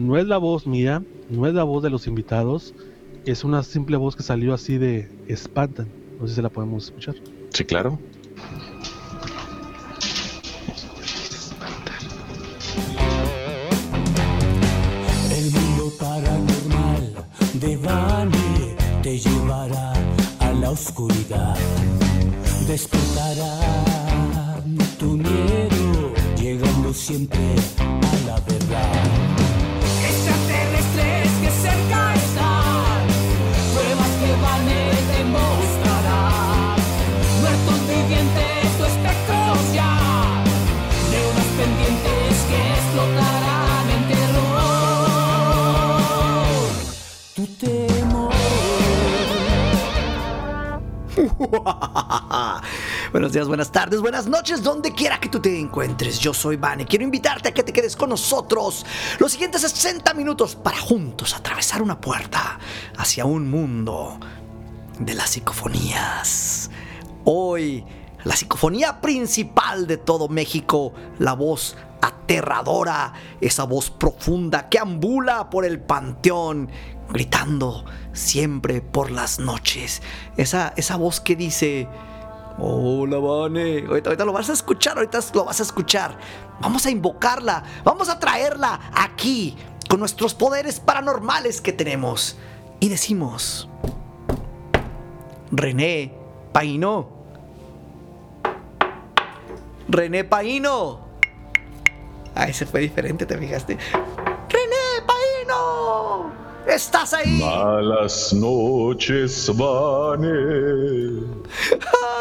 no es la voz mía, no es la voz de los invitados, es una simple voz que salió así de espantan. No sé si la podemos escuchar. Sí, claro. Buenos días, buenas tardes, buenas noches, donde quiera que tú te encuentres. Yo soy Vane. Quiero invitarte a que te quedes con nosotros los siguientes 60 minutos para juntos atravesar una puerta hacia un mundo de las psicofonías. Hoy, la psicofonía principal de todo México, la voz aterradora, esa voz profunda que ambula por el panteón, gritando siempre por las noches. Esa, esa voz que dice... Hola, Vane. Ahorita, ahorita lo vas a escuchar, ahorita lo vas a escuchar. Vamos a invocarla, vamos a traerla aquí con nuestros poderes paranormales que tenemos. Y decimos... René Paino. René Paino. Ah, ese fue diferente, ¿te fijaste? René Paino. ¿Estás ahí? Malas noches, Vane.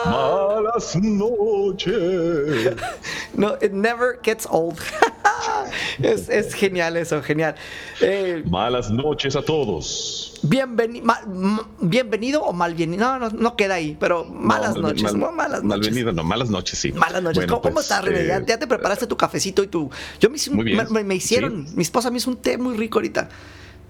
Malas noches. No, it never gets old. es, es genial eso, genial. Eh, Malas noches a todos. bienveni- ma- bienvenido o malvenido. No, no, no queda ahí, pero malas No, noches. mal- no, malas noches. Malvenido, no, malas noches, sí. Malas noches. Bueno, ¿Cómo, cómo pues, estás, René? ¿Ya, eh, ya te preparaste tu cafecito y tu. Yo me, hice un- me, me- hicieron. Mi esposa me hizo un té muy rico ahorita.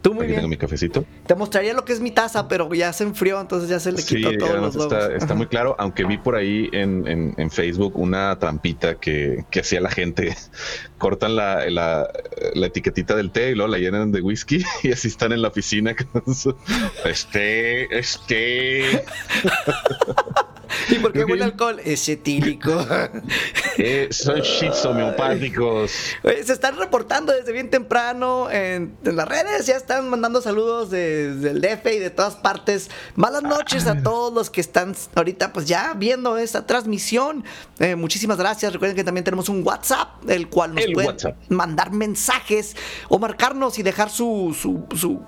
Tú muy Aquí tengo bien. mi cafecito. Te mostraría lo que es mi taza, pero ya se enfrió, entonces ya se le Sí, quitó todos además los está, muy claro, aunque vi por ahí en, en- en Facebook una trampita que, que hacía la gente. Cortan la, la- la etiquetita del té y luego la llenan de whisky y así están en la oficina con su... Este, este... ¿Y por qué huele alcohol? Es etílico. eh, son shits homeopáticos. Se están reportando desde bien temprano en, en las redes, ya están mandando saludos de- del DF y de todas partes. Malas noches a todos los que están ahorita pues ya viendo esta transmisión. Eh, muchísimas gracias. Recuerden que también tenemos un WhatsApp, el cual nos El pueden WhatsApp. mandar mensajes o marcarnos y dejar su, su, su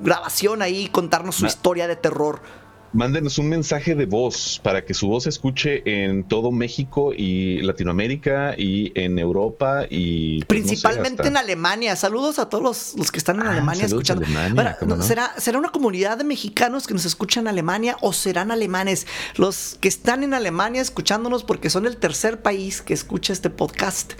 grabación ahí, contarnos su historia de terror. Mándenos un mensaje de voz para que su voz se escuche en todo México y Latinoamérica y en Europa y pues, no sé, Principalmente hasta- en Alemania. Saludos a todos los, los que están en Ah, Alemania escuchando. ¿será, ¿Será una comunidad de mexicanos que nos escuchan en Alemania o serán alemanes? Los que están en Alemania escuchándonos porque son el tercer país que escucha este podcast.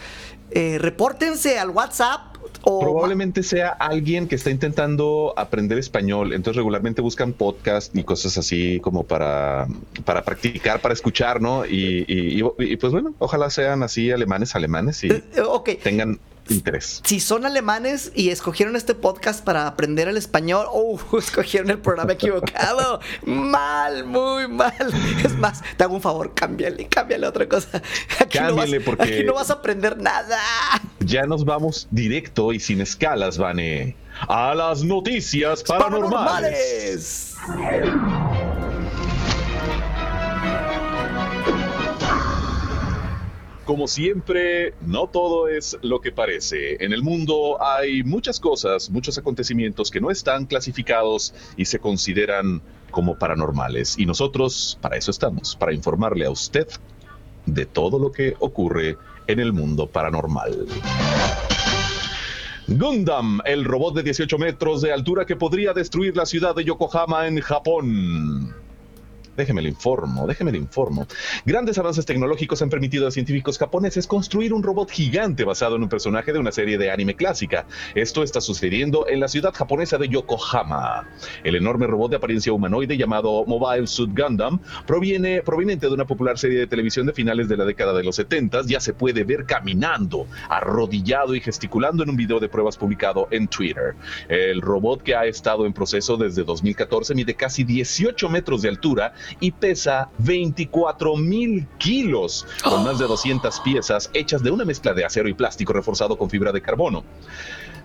Eh, repórtense al WhatsApp o Probablemente sea alguien que está intentando aprender español, entonces regularmente buscan podcast y cosas así como para, para practicar, para escuchar, ¿no? Y, y- y- y, pues bueno, ojalá sean así alemanes, alemanes y Eh, eh, tengan interés. Si son alemanes y escogieron este podcast para aprender el español, oh, escogieron el programa equivocado. mal, muy mal. Es más, te hago un favor, cámbiale, cámbiale a otra cosa. Aquí, no, vas, Cámbiale, porque- aquí no vas a aprender nada. Ya nos vamos directo y sin escalas, Vane, a las noticias paranormales. Paranormales. Como siempre, no todo es lo que parece. En el mundo hay muchas cosas, muchos acontecimientos que no están clasificados y se consideran como paranormales. Y nosotros para eso estamos, para informarle a usted de todo lo que ocurre en el mundo paranormal. Gundam, el robot de 18 metros de altura que podría destruir la ciudad de Yokohama en Japón. Déjeme le informo, déjeme le informo. Grandes avances tecnológicos han permitido a científicos japoneses construir un robot gigante basado en un personaje de una serie de anime clásica. Esto está sucediendo en la ciudad japonesa de Yokohama. El enorme robot de apariencia humanoide llamado Mobile Suit Gundam proviene proveniente de una popular serie de televisión de finales de la década de los 70 ya se puede ver caminando, arrodillado y gesticulando en un video de pruebas publicado en Twitter. El robot que ha estado en proceso desde 2014 mide casi 18 metros de altura y pesa 24 mil kilos, con más de 200 piezas hechas de una mezcla de acero y plástico reforzado con fibra de carbono.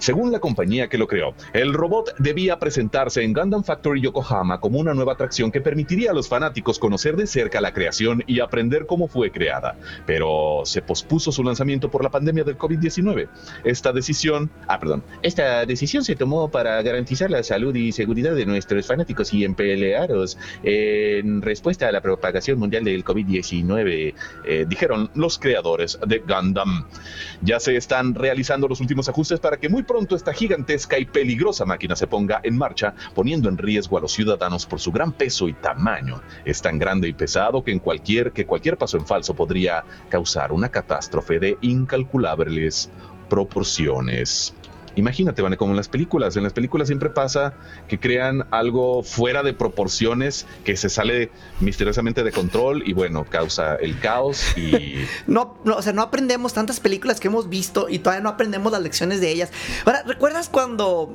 Según la compañía que lo creó, el robot debía presentarse en Gundam Factory Yokohama como una nueva atracción que permitiría a los fanáticos conocer de cerca la creación y aprender cómo fue creada. Pero se pospuso su lanzamiento por la pandemia del COVID-19. Esta decisión, ah, perdón, esta decisión se tomó para garantizar la salud y seguridad de nuestros fanáticos y empleados en respuesta a la propagación mundial del COVID-19, eh, dijeron los creadores de Gundam. Ya se están realizando los últimos ajustes para que muy pronto esta gigantesca y peligrosa máquina se ponga en marcha, poniendo en riesgo a los ciudadanos por su gran peso y tamaño. Es tan grande y pesado que en cualquier que cualquier paso en falso podría causar una catástrofe de incalculables proporciones. Imagínate, Vane, como en las películas. En las películas siempre pasa que crean algo fuera de proporciones que se sale misteriosamente de control y bueno, causa el caos y... No, no, o sea, no aprendemos tantas películas que hemos visto y todavía no aprendemos las lecciones de ellas. Ahora, ¿recuerdas cuando,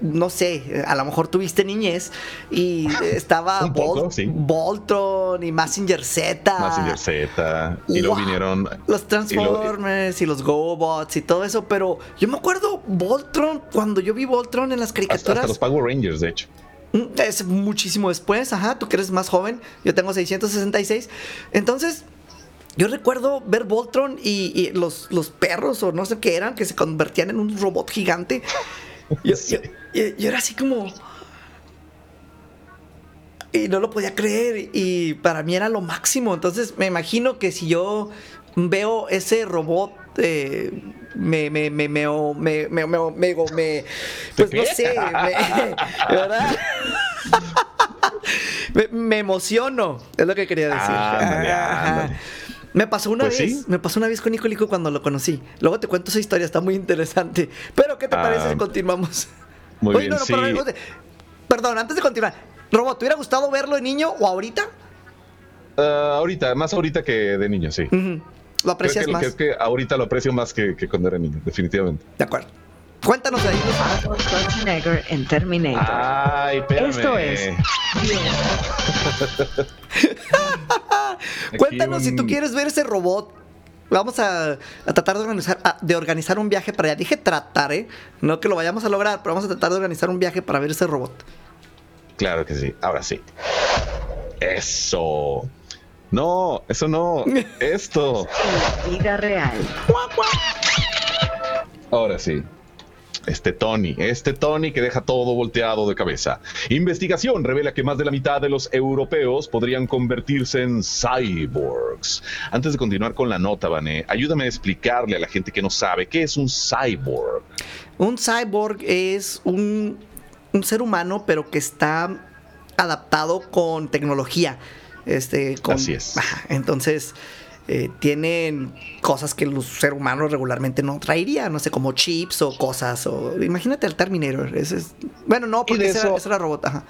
no sé, a lo mejor tuviste niñez y estaba Un poco, sí. Voltron y Massinger Z? Mazinger Z y luego vinieron... Los y luego- Transformers y, los GoBots y todo eso, pero yo me acuerdo Voltron, cuando yo vi Voltron en las hasta, caricaturas, hasta los Power Rangers, de hecho. Mm, Es muchísimo después, ajá, tú que eres más joven, yo tengo 666. Entonces, yo recuerdo ver Voltron y, y los, los perros o no sé qué eran, que se convertían en un robot gigante. Yo, Sí. yo- yo- yo era así como... Y no lo podía creer y para mí era lo máximo. Entonces me imagino que si yo veo ese robot... eh, me, me, me, me, me, me, me, me- me- pues no sé, me- ¿verdad? me, me emociono, es lo que quería decir. Ándale, Ajá. ándale. Me pasó una Pues vez, sí. me pasó una vez con Nico Lico cuando lo conocí. Luego te cuento esa historia, está muy interesante. Pero, ¿qué te Ah, parece si continuamos? Muy Oye, bien, no, no, sí. perdón, perdón, antes de continuar. Robot, ¿te hubiera gustado verlo de niño o ahorita? Ah, ahorita, más ahorita que de niño, sí. Ujú, Lo Creo aprecias que, más. creo que ahorita lo aprecio más que, que cuando era niño, definitivamente. De acuerdo. Cuéntanos de ahí. Arnold Schwarzenegger en Terminator. Ay, espérame. Esto es Cuéntanos si tú quieres ver ese robot. Vamos a, a tratar de organizar, a- de organizar un viaje para allá. Dije tratar, ¿eh? No que lo vayamos a lograr, pero vamos a tratar de organizar un viaje para ver ese robot. Claro que sí, ahora sí. Eso. No, eso no. Esto. en la vida real. Ahora sí. Este Tony, este Tony que deja todo volteado de cabeza. Investigación revela que más de la mitad de los europeos podrían convertirse en cyborgs. Antes de continuar con la nota, Vané, ayúdame a explicarle a la gente que no sabe qué es un cyborg. Un cyborg es un, un ser humano, pero que está adaptado con tecnología. Este, con, Así es. Entonces, eh, tienen cosas que los seres humanos regularmente no traerían, no sé, como chips o cosas. O, imagínate al Terminator. Ese es, bueno, no, porque ese, era, eso- ese era robot. Ajá.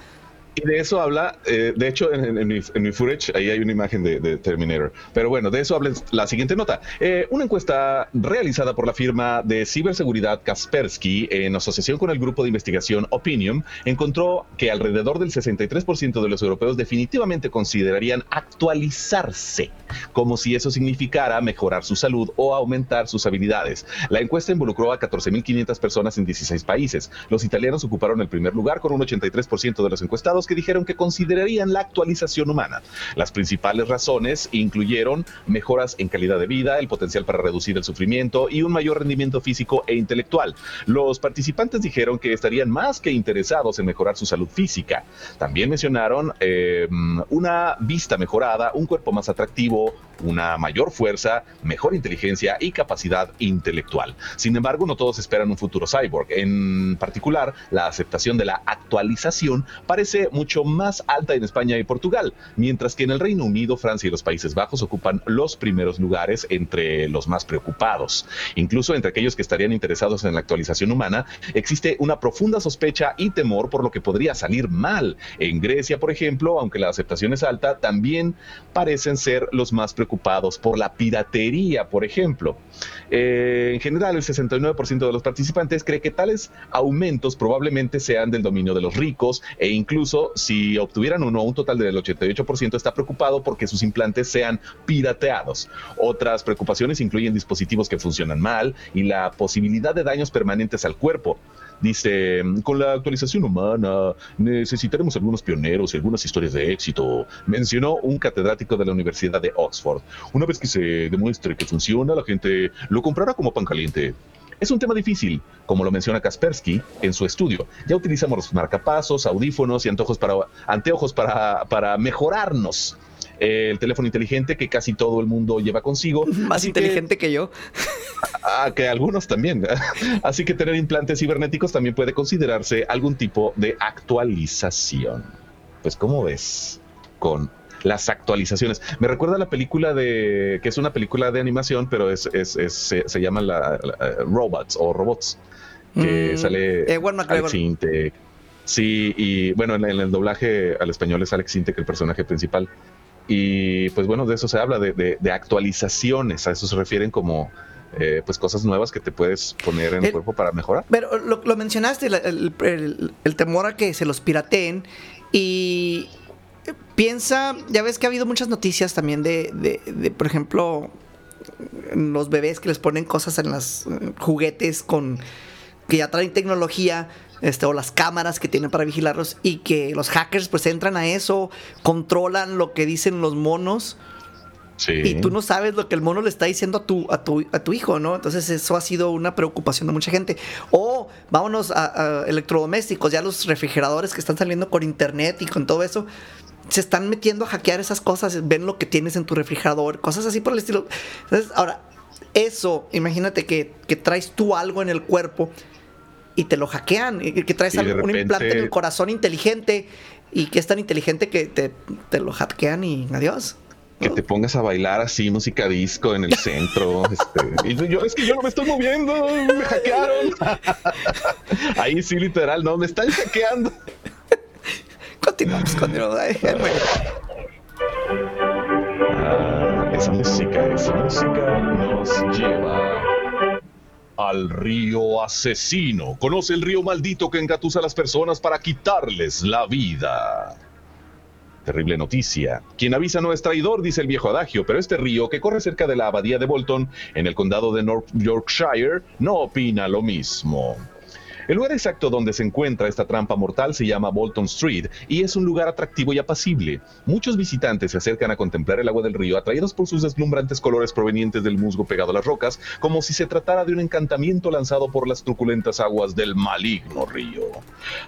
Y de eso habla, eh, de hecho, en, mi, en footage, ahí hay una imagen de, de Terminator. Pero bueno, de eso habla la siguiente nota. Eh, una encuesta realizada por la firma de ciberseguridad Kaspersky en asociación con el grupo de investigación Opinion encontró que alrededor del 63% de los europeos definitivamente considerarían actualizarse, como si eso significara mejorar su salud o aumentar sus habilidades. La encuesta involucró a 14.500 personas en 16 países. Los italianos ocuparon el primer lugar con un 83% de los encuestados que dijeron que considerarían la actualización humana. Las principales razones incluyeron mejoras en calidad de vida, el potencial para reducir el sufrimiento y un mayor rendimiento físico e intelectual. Los participantes dijeron que estarían más que interesados en mejorar su salud física. También mencionaron eh, una vista mejorada, un cuerpo más atractivo una mayor fuerza, mejor inteligencia y capacidad intelectual. Sin embargo, no todos esperan un futuro cyborg. En particular, la aceptación de la actualización parece mucho más alta en España y Portugal, mientras que en el Reino Unido, Francia y los Países Bajos ocupan los primeros lugares entre los más preocupados. Incluso entre aquellos que estarían interesados en la actualización humana, existe una profunda sospecha y temor por lo que podría salir mal. En Grecia, por ejemplo, aunque la aceptación es alta, también parecen ser los más preocupados por la piratería, por ejemplo. Eh, en general, el 69% de los participantes cree que tales aumentos probablemente sean del dominio de los ricos e incluso si obtuvieran uno, un total del 88% está preocupado porque sus implantes sean pirateados. Otras preocupaciones incluyen dispositivos que funcionan mal y la posibilidad de daños permanentes al cuerpo. Dice, con la actualización humana necesitaremos algunos pioneros y algunas historias de éxito, mencionó un catedrático de la Universidad de Oxford. Una vez que se demuestre que funciona, la gente lo comprará como pan caliente. Es un tema difícil, como lo menciona Kaspersky en su estudio. Ya utilizamos marcapasos, audífonos y anteojos para, anteojos para, para mejorarnos el teléfono inteligente que casi todo el mundo lleva consigo. Más inteligente que, yo. Ah, que algunos también. Así que tener implantes cibernéticos también puede considerarse algún tipo de actualización. Pues, ¿cómo ves con las actualizaciones? Me recuerda a la película de, que es una película de animación, pero es, es, es se, se, llama la, la, Robots o Robots, que Mm, sale McGregor. Alex Intec. Sí, y bueno, en, en el doblaje al español es Alex Intec el personaje principal. Y pues bueno, de eso se habla, de, de, de actualizaciones, a eso se refieren como eh, pues cosas nuevas que te puedes poner en el, El- cuerpo para mejorar. Pero lo, lo mencionaste, el- el temor a que se los pirateen. Y piensa, ya ves que ha habido muchas noticias también de, de- de, por ejemplo, los bebés que les ponen cosas en los juguetes con que ya traen tecnología. Este, o las cámaras que tienen para vigilarlos y que los hackers pues entran a eso, controlan lo que dicen los monos Sí. y tú no sabes lo que el mono le está diciendo a tu, a tu, a tu hijo, ¿no? Entonces eso ha sido una preocupación de mucha gente. O vámonos a, a electrodomésticos, ya los refrigeradores que están saliendo con internet y con todo eso, se están metiendo a hackear esas cosas, ven lo que tienes en tu refrigerador, cosas así por el estilo. Entonces, ahora, eso, imagínate que, que traes tú algo en el cuerpo y te lo hackean, y que traes Y algo- un implante en el corazón inteligente y que es tan inteligente que te, te lo hackean y adiós. que te pongas a bailar así música disco en el centro. este, y yo, es que yo no me estoy moviendo, me hackearon. Ahí sí, literal, no, me están hackeando. Continuamos, continuamos. Bueno. Ah, esa música, esa música nos lleva al río asesino. Conoce el río maldito que engatusa a las personas para quitarles la vida. Terrible noticia. Quien avisa no es traidor, dice el viejo adagio, pero este río que corre cerca de la abadía de Bolton, en el condado de North Yorkshire, no opina lo mismo. El lugar exacto donde se encuentra esta trampa mortal se llama Bolton Street y es un lugar atractivo y apacible. Muchos visitantes se acercan a contemplar el agua del río atraídos por sus deslumbrantes colores provenientes del musgo pegado a las rocas, como si se tratara de un encantamiento lanzado por las truculentas aguas del maligno río.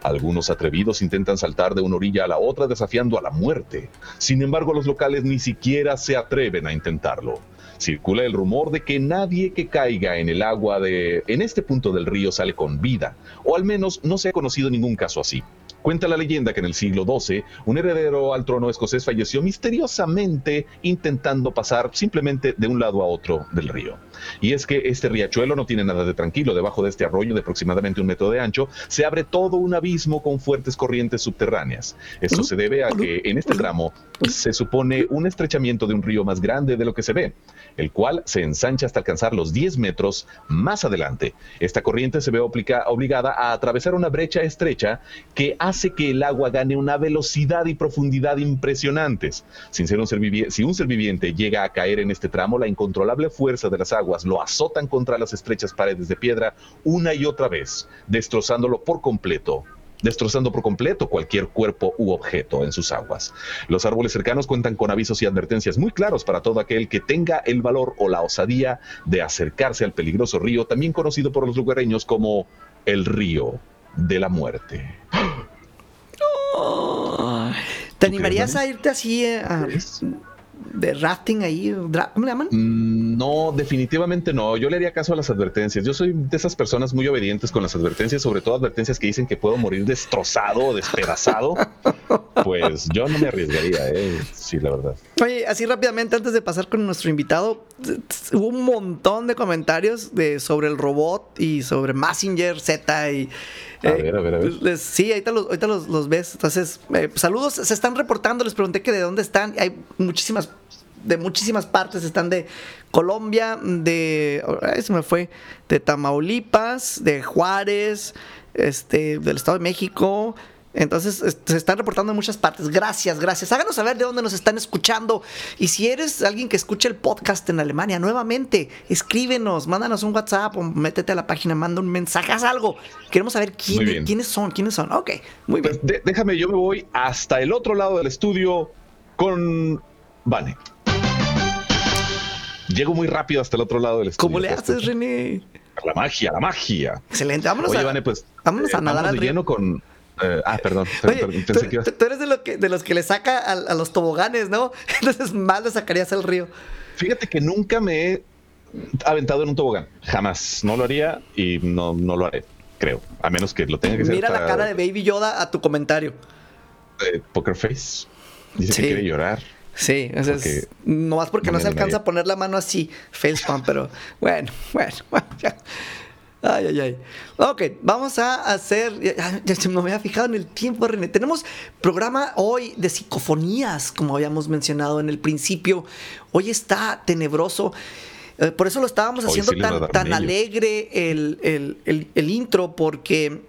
Algunos atrevidos intentan saltar de una orilla a la otra desafiando a la muerte. Sin embargo, los locales ni siquiera se atreven a intentarlo. Circula el rumor de que nadie que caiga en el agua de en este punto del río sale con vida, o al menos no se ha conocido ningún caso así. Cuenta la leyenda que en el siglo XII un heredero al trono escocés falleció misteriosamente intentando pasar simplemente de un lado a otro del río. Y es que este riachuelo no tiene nada de tranquilo. Debajo de este arroyo de aproximadamente un metro de ancho se abre todo un abismo con fuertes corrientes subterráneas. Esto se debe a que en este tramo se supone un estrechamiento de un río más grande de lo que se ve, el cual se ensancha hasta alcanzar los 10 metros más adelante. Esta corriente se ve obliga- obligada a atravesar una brecha estrecha que hace que el agua gane una velocidad y profundidad impresionantes. Sin ser un si un ser viviente llega a caer en este tramo, la incontrolable fuerza de las aguas lo azotan contra las estrechas paredes de piedra una y otra vez, destrozándolo por completo destrozando por completo cualquier cuerpo u objeto en sus aguas. Los árboles cercanos cuentan con avisos y advertencias muy claros para todo aquel que tenga el valor o la osadía de acercarse al peligroso río, también conocido por los lugareños como el río de la muerte. ¿Te animarías a irte así eh, a- de rafting ahí, ¿cómo le llaman? Mm, No, definitivamente no. Yo le haría caso a las advertencias. Yo soy de esas personas muy obedientes con las advertencias, sobre todo advertencias que dicen que puedo morir destrozado o despedazado. Pues yo no me arriesgaría, ¿eh? Sí, la verdad. Oye, así rápidamente, antes de pasar con nuestro invitado, hubo un montón de comentarios de, sobre el robot y sobre Messenger Z y... A ver, a ver, a ver. sí, ahorita los, ahorita los, los ves. Entonces, eh, saludos, se están reportando, les pregunté que de dónde están. Hay muchísimas, de muchísimas partes, están de Colombia, de... Ay, se me fue, de Tamaulipas, de Juárez, este, del Estado de México... Entonces es- se están reportando en muchas partes. Gracias, gracias. Háganos saber de dónde nos están escuchando. Y si eres alguien que escucha el podcast en Alemania, nuevamente, escríbenos, mándanos un WhatsApp o métete a la página, manda un mensaje, haz algo. Queremos saber quién- quiénes son, quiénes son. Ok, muy bien. Pues de- déjame, yo me voy hasta el otro lado del estudio con Vane. Llego muy rápido hasta el otro lado del estudio. ¿Cómo le haces, René? La magia, la magia. Excelente. Vámonos Oye, a, Vane, pues. vámonos a eh, nadar vamos al río. lleno con. Eh, ah, perdón. Oye, perdón, tú, pensé que ibas- tú- eres de, lo que, de los que le saca a, a los toboganes, ¿no? Entonces más le sacarías al río. Fíjate que nunca me he aventado en un tobogán. Jamás. No lo haría y no, no lo haré, creo. A menos que lo tenga que hacer Mira la para, cara de Baby Yoda a tu comentario. eh, Poker Face. Dice Sí. que quiere llorar. Sí, o sea, es- nomás porque no se alcanza a poner la mano así, facepalm, pero bueno, bueno, bueno, ya. Ay, ay, ay. Ok, vamos a hacer. Ya, ya se me había fijado en el tiempo, René. Tenemos programa hoy de psicofonías, como habíamos mencionado en el principio. Hoy está tenebroso. Eh, por eso lo estábamos Hoy haciendo tan, alegre el, el- el- el intro, porque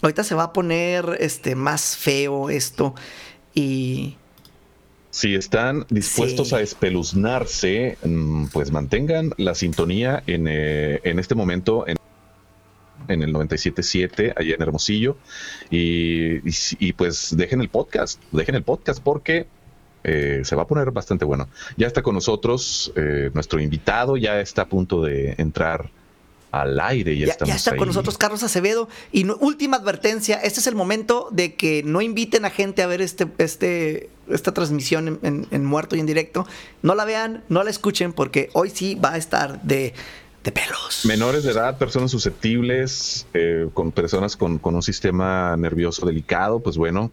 ahorita se va a poner este, más feo esto. Y. Si están dispuestos Sí. a espeluznarse, mm, pues mantengan la sintonía en, eh, en este momento en, en el 97.7, allá en Hermosillo. Y, y, si- y, pues dejen el podcast, dejen el podcast porque eh, se va a poner bastante bueno. Ya está con nosotros eh, nuestro invitado, ya está a punto de entrar al aire. Ya, Ya, estamos ya está con nosotros Carlos Acevedo. Y no- última advertencia, este es el momento de que no inviten a gente a ver este, este, esta transmisión en, en- en muerto y en directo. No la vean, no la escuchen, porque hoy sí va a estar de, de pelos. Menores de edad, personas susceptibles, eh, con personas con, con un sistema nervioso delicado, pues bueno,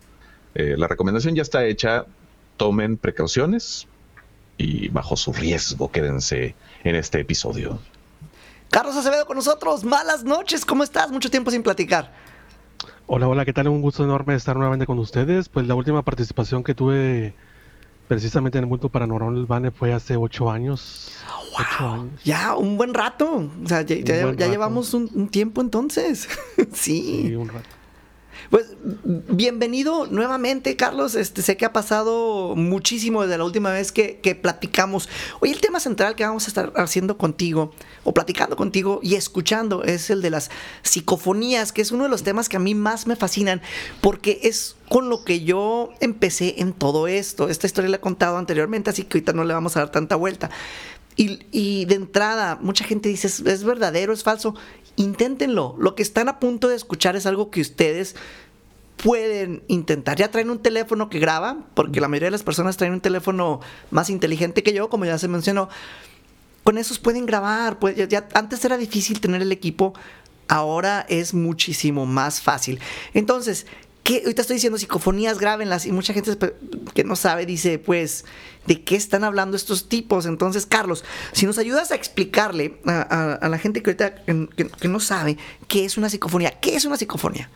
eh, la recomendación ya está hecha. Tomen precauciones y bajo su riesgo quédense en este episodio. Carlos Acevedo con nosotros. Malas noches, ¿cómo estás? Mucho tiempo sin platicar. Hola, hola, ¿qué tal? Un gusto enorme estar nuevamente con ustedes. Pues la última participación que tuve precisamente en el mundo paranormal Bane fue hace ocho años. Ocho años. Ya, un buen rato. O sea, ya, ya- buen ya rato. llevamos un, un tiempo entonces. sí. Sí, un rato. Pues bienvenido nuevamente, Carlos. Este, sé que ha pasado muchísimo desde la última vez que, que platicamos. Hoy el tema central que vamos a estar haciendo contigo, o platicando contigo y escuchando, es el de las psicofonías, que es uno de los temas que a mí más me fascinan, porque es con lo que yo empecé en todo esto. Esta historia la he contado anteriormente, así que ahorita no le vamos a dar tanta vuelta. Y, y de entrada, mucha gente dice, ¿es, verdadero, es falso? Inténtenlo. Lo que están a punto de escuchar es algo que ustedes pueden intentar. Ya traen un teléfono que graba, porque la mayoría de las personas traen un teléfono más inteligente que yo, como ya se mencionó. Con esos pueden grabar. pues, ya- ya- antes era difícil tener el equipo, ahora es muchísimo más fácil. Entonces, ¿qué? ahorita estoy diciendo psicofonías, grábenlas, y mucha gente que no sabe dice, pues, ¿de qué están hablando estos tipos? Entonces, Carlos, si nos ayudas a explicarle a, a- a la gente que ahorita no sabe qué es una psicofonía, ¿qué es una psicofonía?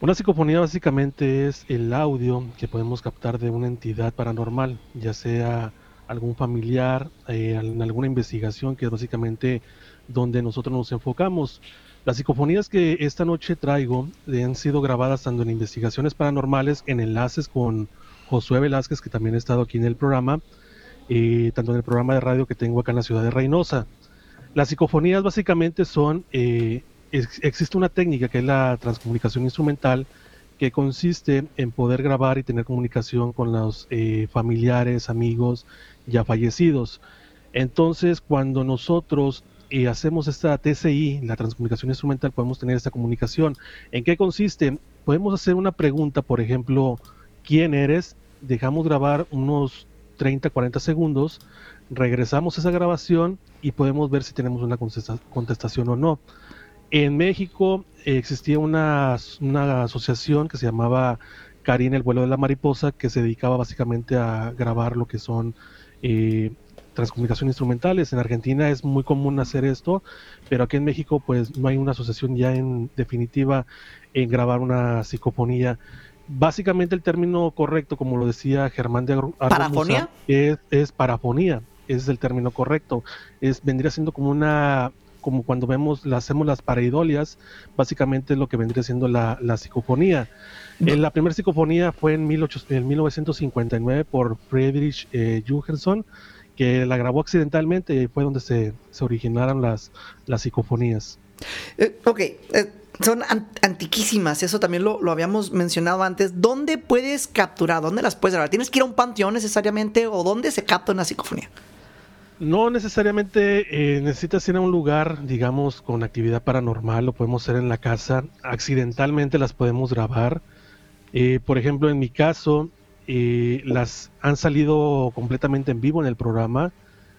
Una psicofonía básicamente es el audio que podemos captar de una entidad paranormal, ya sea algún familiar, eh, alguna investigación, que es básicamente donde nosotros nos enfocamos. Las psicofonías que esta noche traigo eh, han sido grabadas tanto en investigaciones paranormales, en enlaces con Josué Velázquez, que también ha estado aquí en el programa, tanto en el programa de radio que tengo acá en la ciudad de Reynosa. Las psicofonías básicamente son, eh, ex- existe una técnica que es la transcomunicación instrumental, que consiste en poder grabar y tener comunicación con los eh, familiares, amigos ya fallecidos. Entonces, cuando nosotros eh, hacemos esta TCI, la transcomunicación instrumental, podemos tener esta comunicación. ¿En qué consiste? Podemos hacer una pregunta, por ejemplo, ¿quién eres? Dejamos grabar unos 30, 40 segundos, regresamos a esa grabación y podemos ver si tenemos una contesta- contestación o no. En México existía una, una asociación que se llamaba Karina, el vuelo de la mariposa, que se dedicaba básicamente a grabar lo que son eh, transcomunicaciones instrumentales. En Argentina es muy común hacer esto, pero aquí en México pues no hay una asociación ya en definitiva en grabar una psicofonía. Básicamente el término correcto, como lo decía Germán de Ar- Argumosa, ¿Parafonía? es, es parafonía, ese es el término correcto. Es, vendría siendo como una, como cuando vemos, la, hacemos las pareidolias, básicamente es lo que vendría siendo la, la psicofonía. Eh, la primera psicofonía fue en, 18 en 1959 por Friedrich eh, Jürgenson, que la grabó accidentalmente y fue donde se, se originaron las, las psicofonías. Eh, ok, eh, son an- antiquísimas, eso también lo, lo habíamos mencionado antes. ¿Dónde puedes capturar? ¿Dónde las puedes grabar? ¿Tienes que ir a un panteón necesariamente o dónde se capta una psicofonía? No necesariamente eh, necesitas ir a un lugar, digamos, con actividad paranormal, lo podemos hacer en la casa, accidentalmente las podemos grabar. Eh, por ejemplo, en mi caso, eh, las han salido completamente en vivo en el programa.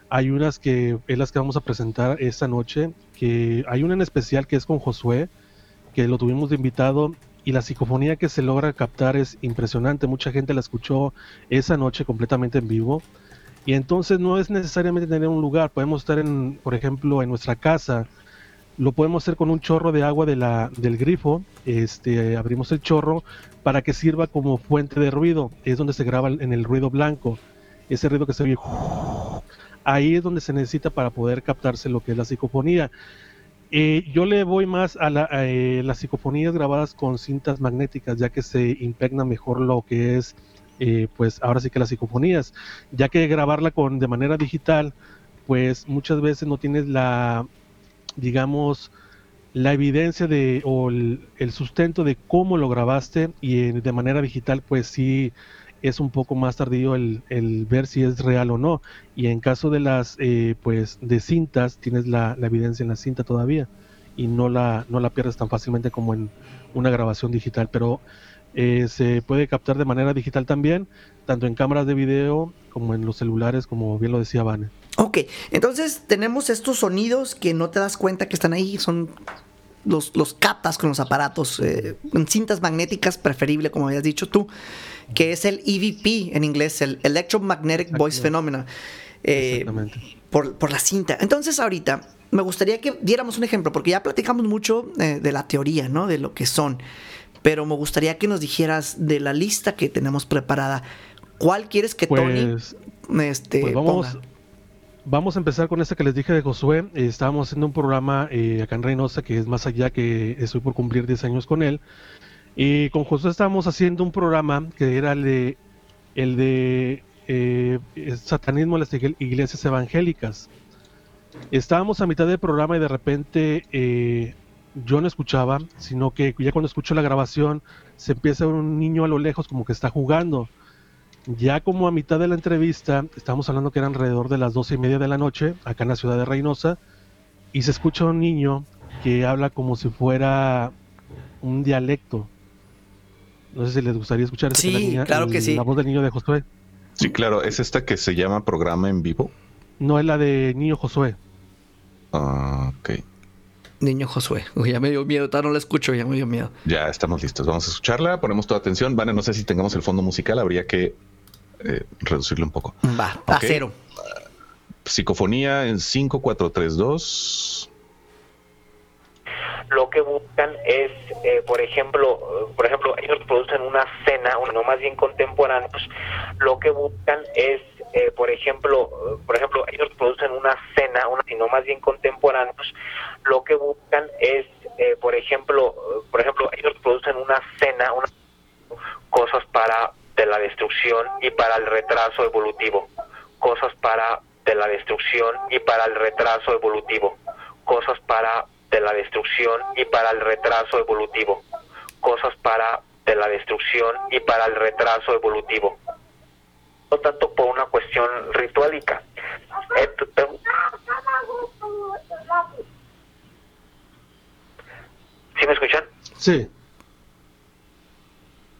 Hay unas que es las que vamos a presentar esta noche, que hay una en especial que es con Josué, que lo tuvimos de invitado y la psicofonía que se logra captar es impresionante. Mucha gente la escuchó esa noche completamente en vivo. Y entonces no es necesariamente tener un lugar, podemos estar en, por ejemplo, en nuestra casa, lo podemos hacer con un chorro de agua de la, del grifo, este, abrimos el chorro para que sirva como fuente de ruido, es donde se graba en el ruido blanco, ese ruido que se oye, ahí es donde se necesita para poder captarse lo que es la psicofonía. Eh, yo le voy más a, la- eh, las psicofonías grabadas con cintas magnéticas, ya que se impregna mejor lo que es, eh, pues ahora sí que las psicofonías, ya que grabarla con de manera digital, pues muchas veces no tienes la, digamos, la evidencia de o el, sustento de cómo lo grabaste y eh, de manera digital, pues sí es un poco más tardío el, el ver si es real o no. Y en caso de las, eh, pues, de cintas, tienes la, la evidencia en la cinta todavía y no la, no la pierdes tan fácilmente como en una grabación digital. Pero eh, se puede captar de manera digital también, tanto en cámaras de video como en los celulares, como bien lo decía Vane. Ok, entonces tenemos estos sonidos que no te das cuenta que están ahí, son los, los captas con los aparatos, eh, en cintas magnéticas, preferible, como habías dicho tú, que es el EVP en inglés, el Electromagnetic Voice. Phenomena, eh, Exactamente. por, por la cinta. Entonces ahorita me gustaría que diéramos un ejemplo, porque ya platicamos mucho eh, de la teoría, ¿no? De lo que son, pero me gustaría que nos dijeras de la lista que tenemos preparada, ¿cuál quieres que Tony Pues, este, pues vamos, ponga? Vamos a empezar con esta que les dije de Josué. Eh, estábamos haciendo un programa eh, acá en Reynosa que es más allá que estoy por cumplir 10 años con él. Y con Josué estábamos haciendo un programa que era el de, el de eh, satanismo en las igle- iglesias evangélicas. Estábamos a mitad del programa y de repente yo no escuchaba, sino que ya cuando escucho la grabación se empieza a ver un niño a lo lejos como que está jugando. Ya como a mitad de la entrevista, estamos hablando que era alrededor de las doce y media de la noche, acá en la ciudad de Reynosa, y se escucha un niño que habla como si fuera un dialecto. No sé si les gustaría escuchar esa Sí, la niña- claro que sí. la voz del niño de Josué. Sí, claro, es esta que se llama programa en vivo. No es la de niño Josué. Ah, ok, Niño Josué. Uy, ya me dio miedo, todavía no la escucho, ya me dio miedo. ya estamos listos. Vamos a escucharla, ponemos toda atención. Vane, no sé si tengamos el fondo musical, habría que eh, reducirlo un poco. Va, a Ok. cero. Psicofonía en 5, 4, 3, 2. lo que buscan es, eh, por ejemplo, por ejemplo, ellos producen una cena, o no más bien contemporáneos, lo que buscan es, eh, por ejemplo, por ejemplo, ellos producen una cena, una, sino más bien contemporáneos, lo que buscan es, eh, por ejemplo, por ejemplo, ellos producen una cena, una, cosas para la destrucción y para el retraso evolutivo, cosas para de la destrucción y para el retraso evolutivo, cosas para de la destrucción y para el retraso evolutivo, cosas para de la destrucción y para el retraso evolutivo. No tanto por una cuestión ritualica. Eh, ¿Sí me escuchan? Sí.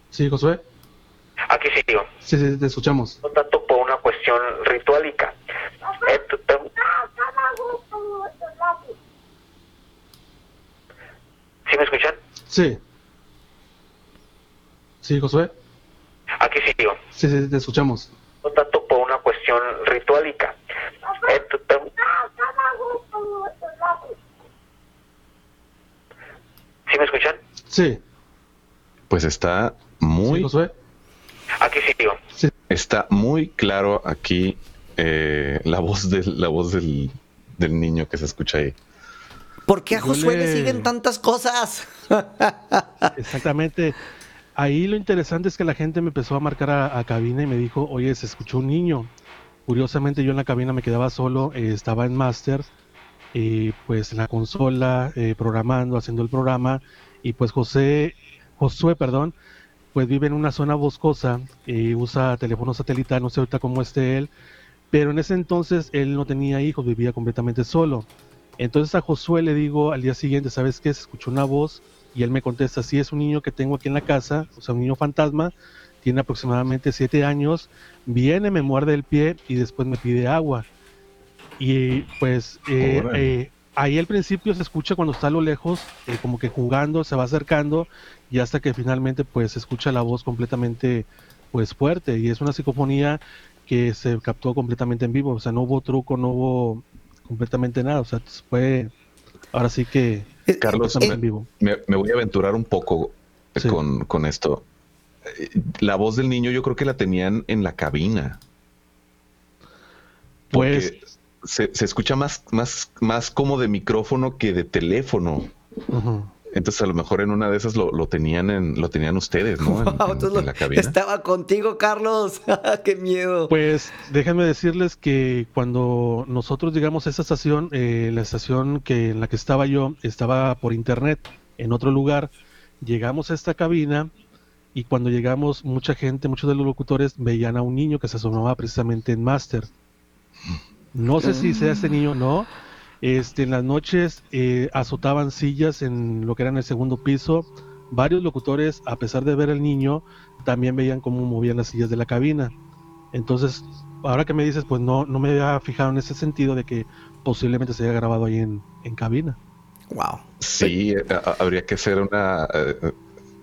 Sí, Josué. Aquí sigo. Sí, sí, te escuchamos. no tanto por una cuestión ritualica. Eh, ¿Sí me escuchan? Sí. Sí, Josué. Aquí sigo. Sí, sí, te escuchamos. No tanto por una cuestión ritualica. Eh, ¿Sí me escuchan? Sí. Pues está Sí, muy, Josué. Aquí sigo. Está muy claro aquí eh, la voz del, la voz del, del niño que se escucha ahí. ¿Por qué a Josué le le- siguen tantas cosas? Exactamente. Ahí lo interesante es que la gente me empezó a marcar a, a cabina y me dijo, oye, se escuchó un niño. Curiosamente yo en la cabina me quedaba solo, eh, estaba en máster, y pues en la consola, eh, programando, haciendo el programa, y pues José, Josué, perdón, pues vive en una zona boscosa, y usa teléfono satelital, no sé ahorita cómo esté él, pero en ese entonces él no tenía hijos, vivía completamente solo. Entonces a Josué le digo al día siguiente, ¿sabes qué? Se escuchó una voz y él me contesta, sí, es un niño que tengo aquí en la casa, o sea, un niño fantasma, tiene aproximadamente siete años, viene, me muerde el pie y después me pide agua. Y pues eh, eh, ahí al principio se escucha cuando está a lo lejos, eh, como que jugando, se va acercando y hasta que finalmente pues se escucha la voz completamente pues fuerte y es una psicofonía que se captó completamente en vivo, o sea, no hubo truco, no hubo completamente nada, o sea, fue ahora sí que Eh, Carlos, en eh, vivo. Me, me voy a aventurar un poco Sí. con, con esto. La voz del niño yo creo que la tenían en la cabina. Pues se, se escucha más, más, más como de micrófono que de teléfono. Entonces a lo mejor en una de esas lo, lo tenían en, lo tenían ustedes, ¿no? En, Wow, en- entonces en lo- la cabina. estaba contigo, Carlos. ¡Qué miedo! Pues déjenme decirles que cuando nosotros llegamos a esta estación, eh, la estación que en la que estaba yo estaba por internet en otro lugar. Llegamos a esta cabina y cuando llegamos mucha gente, muchos de los locutores veían a un niño que se asomaba precisamente en Master. No sé si sea este niño o no. Este, en las noches eh, azotaban sillas en lo que era en el segundo piso. Varios locutores, a pesar de ver al niño, también veían cómo movían las sillas de la cabina. Entonces, ahora que me dices, pues no, no me había fijado en ese sentido de que posiblemente se haya grabado ahí en, en cabina. Wow. Sí, eh, habría que hacer una...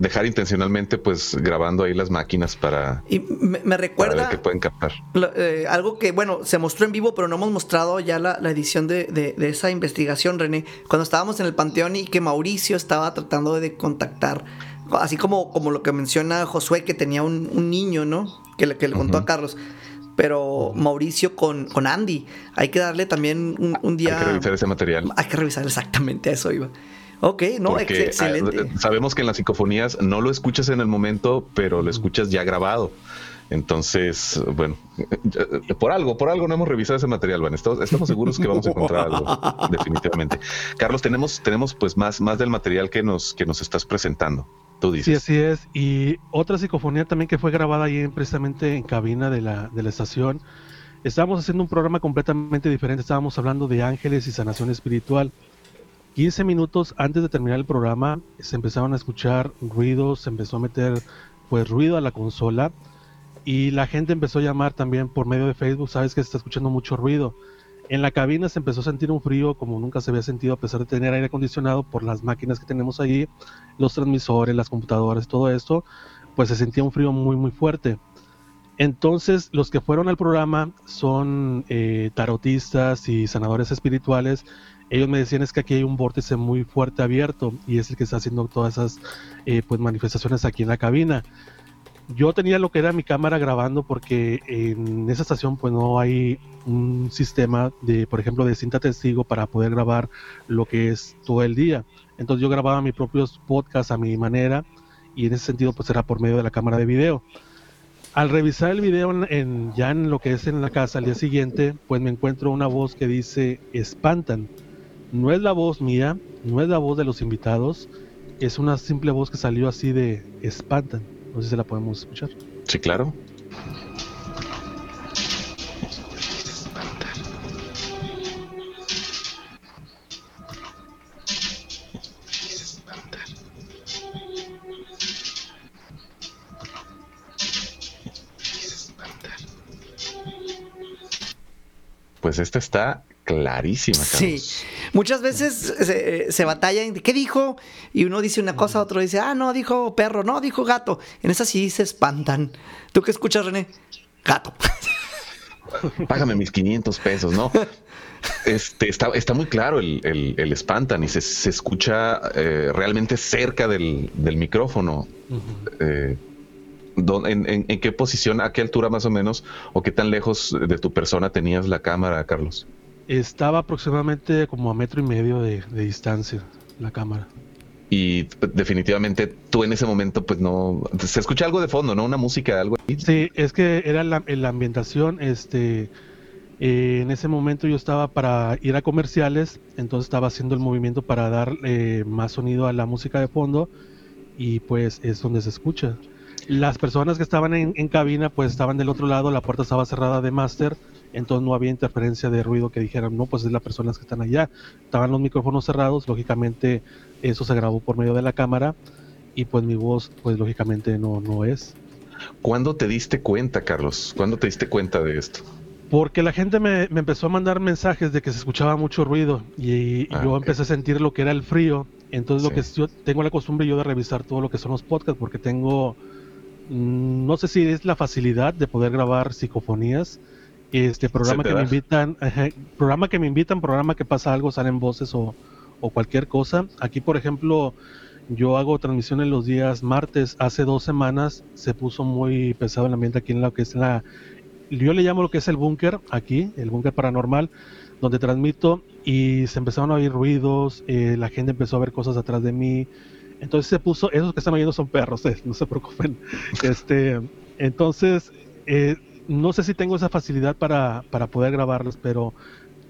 dejar intencionalmente pues grabando ahí las máquinas para, Y me, me para ver recuerda qué pueden captar. lo- eh, algo que, bueno, se mostró en vivo, pero no hemos mostrado ya la, la edición de, de- de esa investigación, René. Cuando estábamos en el Panteón y que Mauricio estaba tratando de contactar, así como, como lo que menciona Josué, que tenía un, un niño, ¿no? Que le, que le contó a. Carlos. Pero Mauricio con, con Andy, hay que darle también un, un día. Hay que revisar ese material. Hay que revisar exactamente eso, iba. Ok, no, Porque, excelente. ah, sabemos que en las psicofonías no lo escuchas en el momento, pero lo escuchas ya grabado. Entonces, bueno, eh, por algo, por algo no hemos revisado ese material, Van. Estamos, estamos seguros que vamos a encontrar algo, definitivamente. Carlos, tenemos, tenemos pues más, más del material que nos, que nos estás presentando. Tú Sí, dices. así es. Y otra psicofonía también que fue grabada ahí en- precisamente en cabina de la, de la estación. Estábamos haciendo un programa completamente diferente. Estábamos hablando de ángeles y sanación espiritual. 15 minutos antes de terminar el programa se empezaron a escuchar ruidos, se empezó a meter pues ruido a la consola y la gente empezó a llamar también por medio de Facebook, sabes que se está escuchando mucho ruido. En la cabina se empezó a sentir un frío como nunca se había sentido a pesar de tener aire acondicionado por las máquinas que tenemos ahí, los transmisores, las computadoras, todo esto, pues se sentía un frío muy muy fuerte. Entonces los que fueron al programa son eh, tarotistas y sanadores espirituales. Ellos me decían es que aquí hay un vórtice muy fuerte abierto y es el que está haciendo todas esas eh, pues manifestaciones aquí en la cabina. Yo tenía lo que era mi cámara grabando porque en esa estación pues no hay un sistema de, por ejemplo, de cinta testigo para poder grabar lo que es todo el día. Entonces yo grababa mis propios podcasts a mi manera y en ese sentido pues era por medio de la cámara de video. Al revisar el video en, ya en lo que es en la casa al día siguiente, pues me encuentro una voz que dice espantan. No es la voz mía, no es la voz de los invitados, es una simple voz que salió así de espantan. No sé si la podemos escuchar. Sí, claro. Pues esta está clarísima, Sí, Carlos. muchas veces se, se batalla en qué dijo y uno dice una cosa, otro dice, ah, no, dijo perro, no, dijo gato. En esas sí se espantan. ¿Tú qué escuchas, René? Gato. Págame mis 500 pesos, ¿no? Este, está, está muy claro el, el- el espantan y se, se escucha eh, realmente cerca del, del micrófono. Eh, ¿dó- en, en- en qué posición, a qué altura más o menos, o qué tan lejos de tu persona tenías la cámara, Carlos? Estaba aproximadamente como a metro y medio de, de distancia la cámara. Y definitivamente tú en ese momento, pues no. Se escucha algo de fondo, ¿no? Una música, algo. Sí, es que era la, la ambientación, este, eh, en ese momento yo estaba para ir a comerciales, entonces estaba haciendo el movimiento para dar eh, más sonido a la música de fondo y pues es donde se escucha. Las personas que estaban en, en cabina pues estaban del otro lado, la puerta estaba cerrada de máster, entonces no había interferencia de ruido que dijeran, no, pues es las personas que están allá. Estaban los micrófonos cerrados, lógicamente eso se grabó por medio de la cámara y pues mi voz pues lógicamente no, no es. ¿Cuándo te diste cuenta, Carlos? ¿Cuándo te diste cuenta de esto? Porque la gente me, me empezó a mandar mensajes de que se escuchaba mucho ruido y, y Ah, yo empecé a sentir lo que era el frío. Entonces lo que yo tengo la costumbre yo de revisar todo lo que son los podcasts porque tengo, no sé si es la facilidad de poder grabar psicofonías. Este programa que me invitan, programa que me invitan, programa que pasa algo, salen voces o, o cualquier cosa. Aquí, por ejemplo, yo hago transmisiones los días martes. Hace dos semanas se puso muy pesado el ambiente aquí en lo que es la yo le llamo lo que es el búnker aquí, el búnker paranormal, donde transmito y se empezaron a oír ruidos, eh, la gente empezó a ver cosas atrás de mí, entonces se puso, esos que están oyendo son perros, eh, no se preocupen, este, entonces eh, no sé si tengo esa facilidad para, para poder grabarlos, pero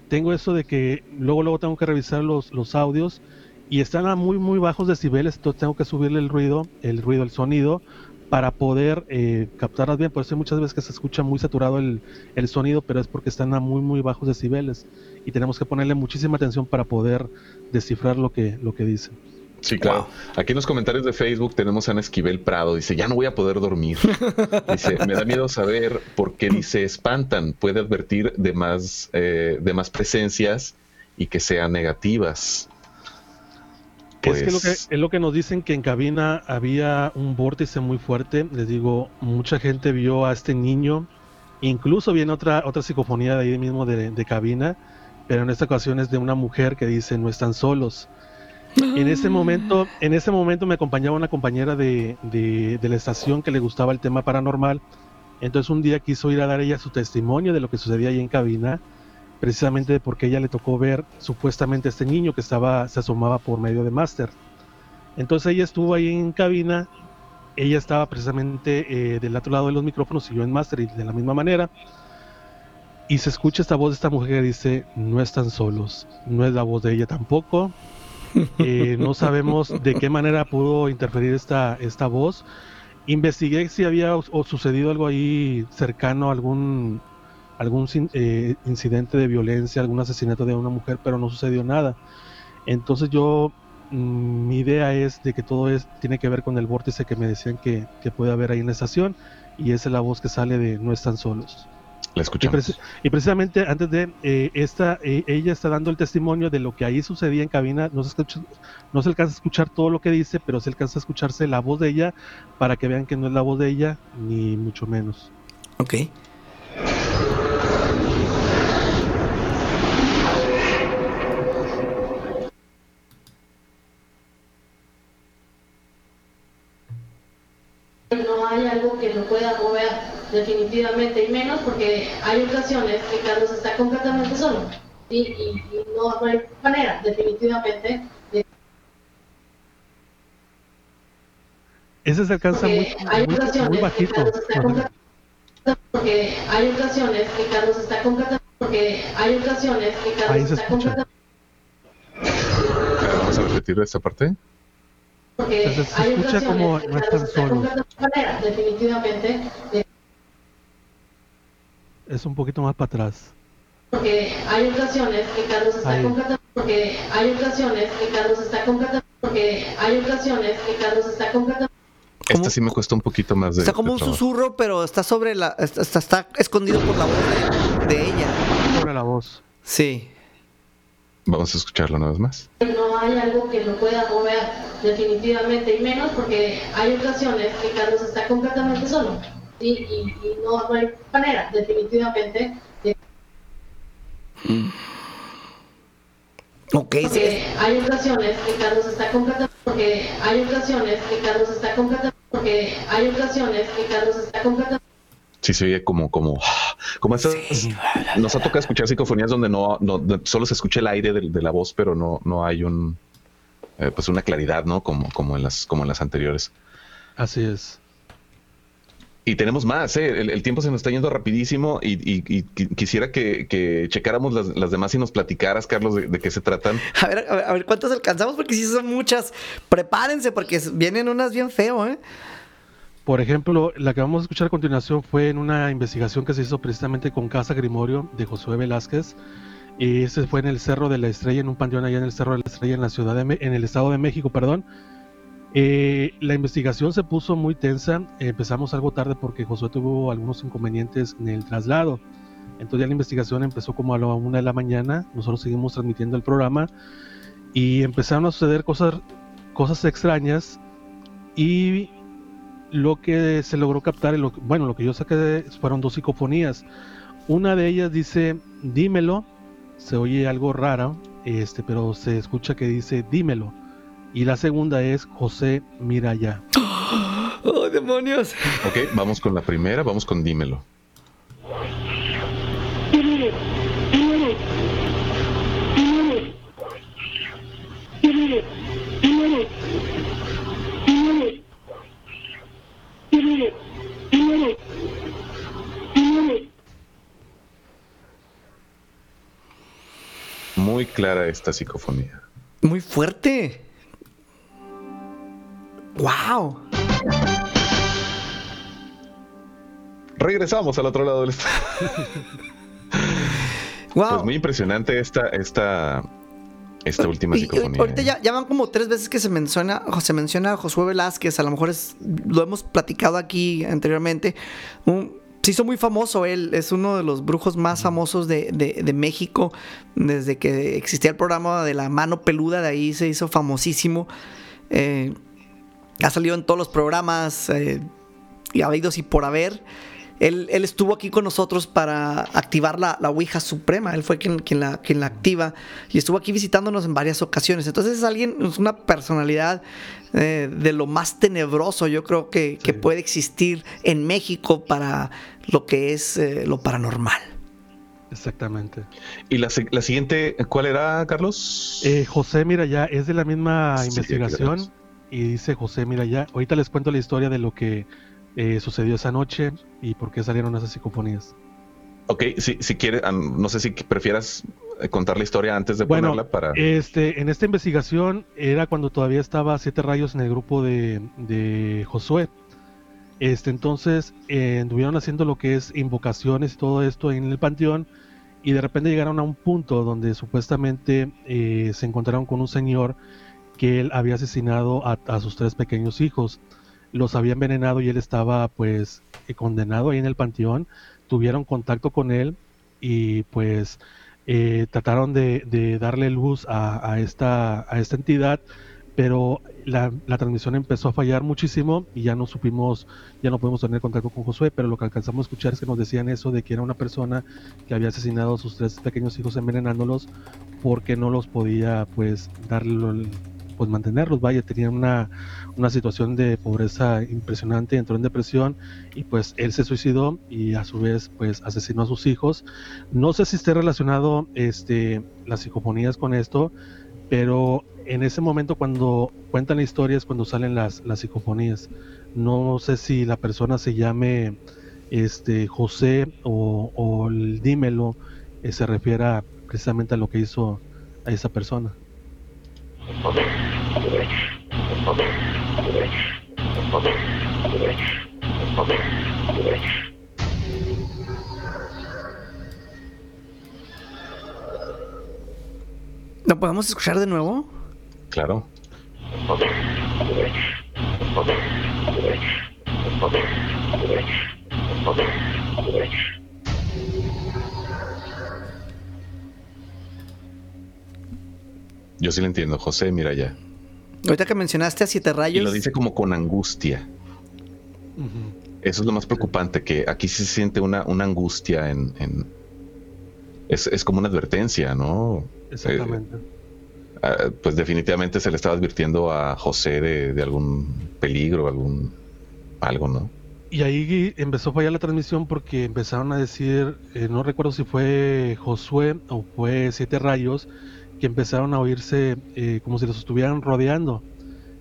tengo eso de que luego luego tengo que revisar los, los audios y están a muy muy bajos decibeles, entonces tengo que subirle el ruido, el ruido, el sonido para poder eh, captarlas bien. Por eso hay muchas veces que se escucha muy saturado el, el sonido, pero es porque están a muy muy bajos decibeles y tenemos que ponerle muchísima atención para poder descifrar lo que lo que dicen. Sí, claro. Aquí en los comentarios de Facebook tenemos a Ana Esquivel Prado. Dice, ya no voy a poder dormir. Dice, me da miedo saber por qué dice espantan. Puede advertir de más, eh, de más presencias y que sean negativas. Es que, lo que Pues, es lo que nos dicen que en cabina había un vórtice muy fuerte. Les digo, mucha gente vio a este niño. Incluso viene otra otra psicofonía de ahí mismo de, de cabina, pero en esta ocasión es de una mujer que dice no están solos. En ese momento, en ese momento me acompañaba una compañera de, de- de la estación que le gustaba el tema paranormal. Entonces un día quiso ir a dar ella su testimonio de lo que sucedía ahí en cabina, precisamente porque ella le tocó ver supuestamente a este niño que estaba, se asomaba por medio de máster. Entonces ella estuvo ahí en cabina, ella estaba precisamente eh, del otro lado de los micrófonos y yo en máster y de la misma manera. Y se escucha esta voz de esta mujer que dice, no están solos, no es la voz de ella tampoco. Eh, no sabemos de qué manera pudo interferir esta, esta voz. Investigué si había o, sucedido algo ahí cercano algún, algún eh, incidente de violencia, algún asesinato de una mujer, pero no sucedió nada. Entonces yo, mm, mi idea es de que todo es, tiene que ver con el vórtice que me decían que, que puede haber ahí en la estación y esa es la voz que sale de No están solos. La Y, escuchamos. preci- y precisamente antes de eh, esta, eh, ella está dando el testimonio de lo que ahí sucedía en cabina. No se, escucha- no se alcanza a escuchar todo lo que dice, pero se alcanza a escucharse la voz de ella para que vean que no es la voz de ella, ni mucho menos. Ok. no hay algo que lo pueda mover definitivamente y menos porque hay ocasiones que Carlos está completamente solo y, y- y no, no hay manera definitivamente de Ese se alcanza muy, hay muy, ocasiones muy que bajito. Porque hay ocasiones que Carlos está completamente porque hay ocasiones que Ahí Carlos se está completamente Vamos a repetir esta parte. porque Entonces, se hay escucha ocasiones como no están solos. definitivamente de- Es un poquito más para atrás. porque hay ocasiones que Carlos está Ahí. completamente porque hay ocasiones que Carlos está completamente porque hay ocasiones que Carlos está completamente. Esta sí me cuesta un poquito más de. Está como de un trabajo. susurro, pero está sobre la. Está, está- está escontenido por la voz de, de ella. mejora la voz. Sí. Vamos a escucharlo una vez más. No hay algo que lo pueda mover definitivamente, y menos porque hay ocasiones que Carlos está completamente solo. ¿Sí? Y, y no, no hay manera, definitivamente, de Ok, sí. porque hay ocasiones que Carlos está completamente porque hay ocasiones que Carlos está completamente porque hay ocasiones que Carlos está completamente Sí, se oye como, como, como esas. Nos ha tocado escuchar psicofonías donde no, no solo se escucha el aire de, de la voz, pero no, no hay un, eh, pues una claridad, ¿no? Como, como en las, como en las anteriores. Así es. Y tenemos más, ¿eh? el, el tiempo se nos está yendo rapidísimo y, y- y qui- quisiera que, que checáramos las, las demás y nos platicaras, Carlos, de, de qué se tratan. A ver, a ver, a ver cuántas alcanzamos, porque si son muchas. Prepárense, porque vienen unas bien feo, ¿eh? Por ejemplo, la que vamos a escuchar a continuación fue en una investigación que se hizo precisamente con Casa Grimorio de Josué Velázquez. Y ese fue en el Cerro de la Estrella, en un panteón allá en el Cerro de la Estrella, en la ciudad de en el Estado de México, perdón. Eh, la investigación se puso muy tensa. Empezamos algo tarde porque Josué tuvo algunos inconvenientes en el traslado. Entonces ya la investigación empezó como a la una de la mañana. Nosotros seguimos transmitiendo el programa y empezaron a suceder cosas, cosas extrañas. Y lo que se logró captar, lo, bueno, lo que yo saqué fueron dos psicofonías. Una de ellas dice, dímelo, se oye algo raro, este, pero se escucha que dice, dímelo. Y la segunda es, José, mira allá. ¡Oh, demonios! Ok, vamos con la primera, vamos con dímelo. Muy clara esta psicofonía. Muy fuerte. ¡Wow! Regresamos al otro lado del estado. ¡Wow! Pues muy impresionante esta, esta, esta última Y- y psicofonía. ahorita ¿eh? ya, ya van como tres veces que se menciona, se menciona a Josué Velázquez, a lo mejor es, lo hemos platicado aquí anteriormente. Un- se hizo muy famoso él, es uno de los brujos más famosos de, de- de México. Desde que existía el programa de la mano peluda, de ahí se hizo famosísimo. Eh, ha salido en todos los programas eh, y habidos y por haber. Él, él estuvo aquí con nosotros para activar la, la Ouija Suprema. Él fue quien, quien, la, quien la activa y estuvo aquí visitándonos en varias ocasiones. Entonces es alguien, es una personalidad eh, de lo más tenebroso, yo creo que, que Sí. puede existir en México para lo que es eh, lo paranormal. Exactamente. Y la, la siguiente, ¿cuál era, Carlos? Eh, José, mira allá, es de la misma Sí, investigación. Y dice José, mira allá. Ahorita les cuento la historia de lo que eh, sucedió esa noche y por qué salieron esas psicofonías. Ok, si, si quieres, am, no sé si prefieras eh, contar la historia antes de Bueno, ponerla para... Este, en esta investigación era cuando todavía estaba Siete Rayos en el grupo de, de Josué. Este, entonces eh, anduvieron haciendo lo que es invocaciones y todo esto en el panteón y de repente llegaron a un punto donde supuestamente eh, se encontraron con un señor que él había asesinado a, sus tres pequeños hijos. Los había envenenado y él estaba pues eh, condenado ahí en el panteón. Tuvieron contacto con él y pues eh, trataron de, de darle luz a, a esta, a esta entidad, pero la, la transmisión empezó a fallar muchísimo y ya no supimos, ya no pudimos tener contacto con Josué, pero lo que alcanzamos a escuchar es que nos decían eso de que era una persona que había asesinado a sus tres pequeños hijos envenenándolos porque no los podía pues darle pues mantenerlos, vaya, tenían una, una situación de pobreza impresionante, entró en depresión y pues él se suicidó y a su vez pues asesinó a sus hijos. No sé si esté relacionado este, las psicofonías con esto, pero en ese momento cuando cuentan la historia es cuando salen las, las psicofonías. No sé si la persona se llame este, José o, o el dímelo eh, se refiera precisamente a lo que hizo a esa persona. ¿Lo podemos escuchar de nuevo? Claro. Yo sí lo entiendo, José Miraya. Ahorita que mencionaste a Siete Y Rayos. lo dice como con angustia. Eso es lo más preocupante, que aquí sí se siente una, una angustia en... en- es, es como una advertencia, ¿no? Exactamente. Ah, pues definitivamente se le estaba advirtiendo a José de, de algún peligro, algún algo, ¿no? Y ahí empezó a fallar la transmisión porque empezaron a decir, eh, no recuerdo si fue Josué o fue Siete Rayos, que empezaron a oírse eh, como si los estuvieran rodeando.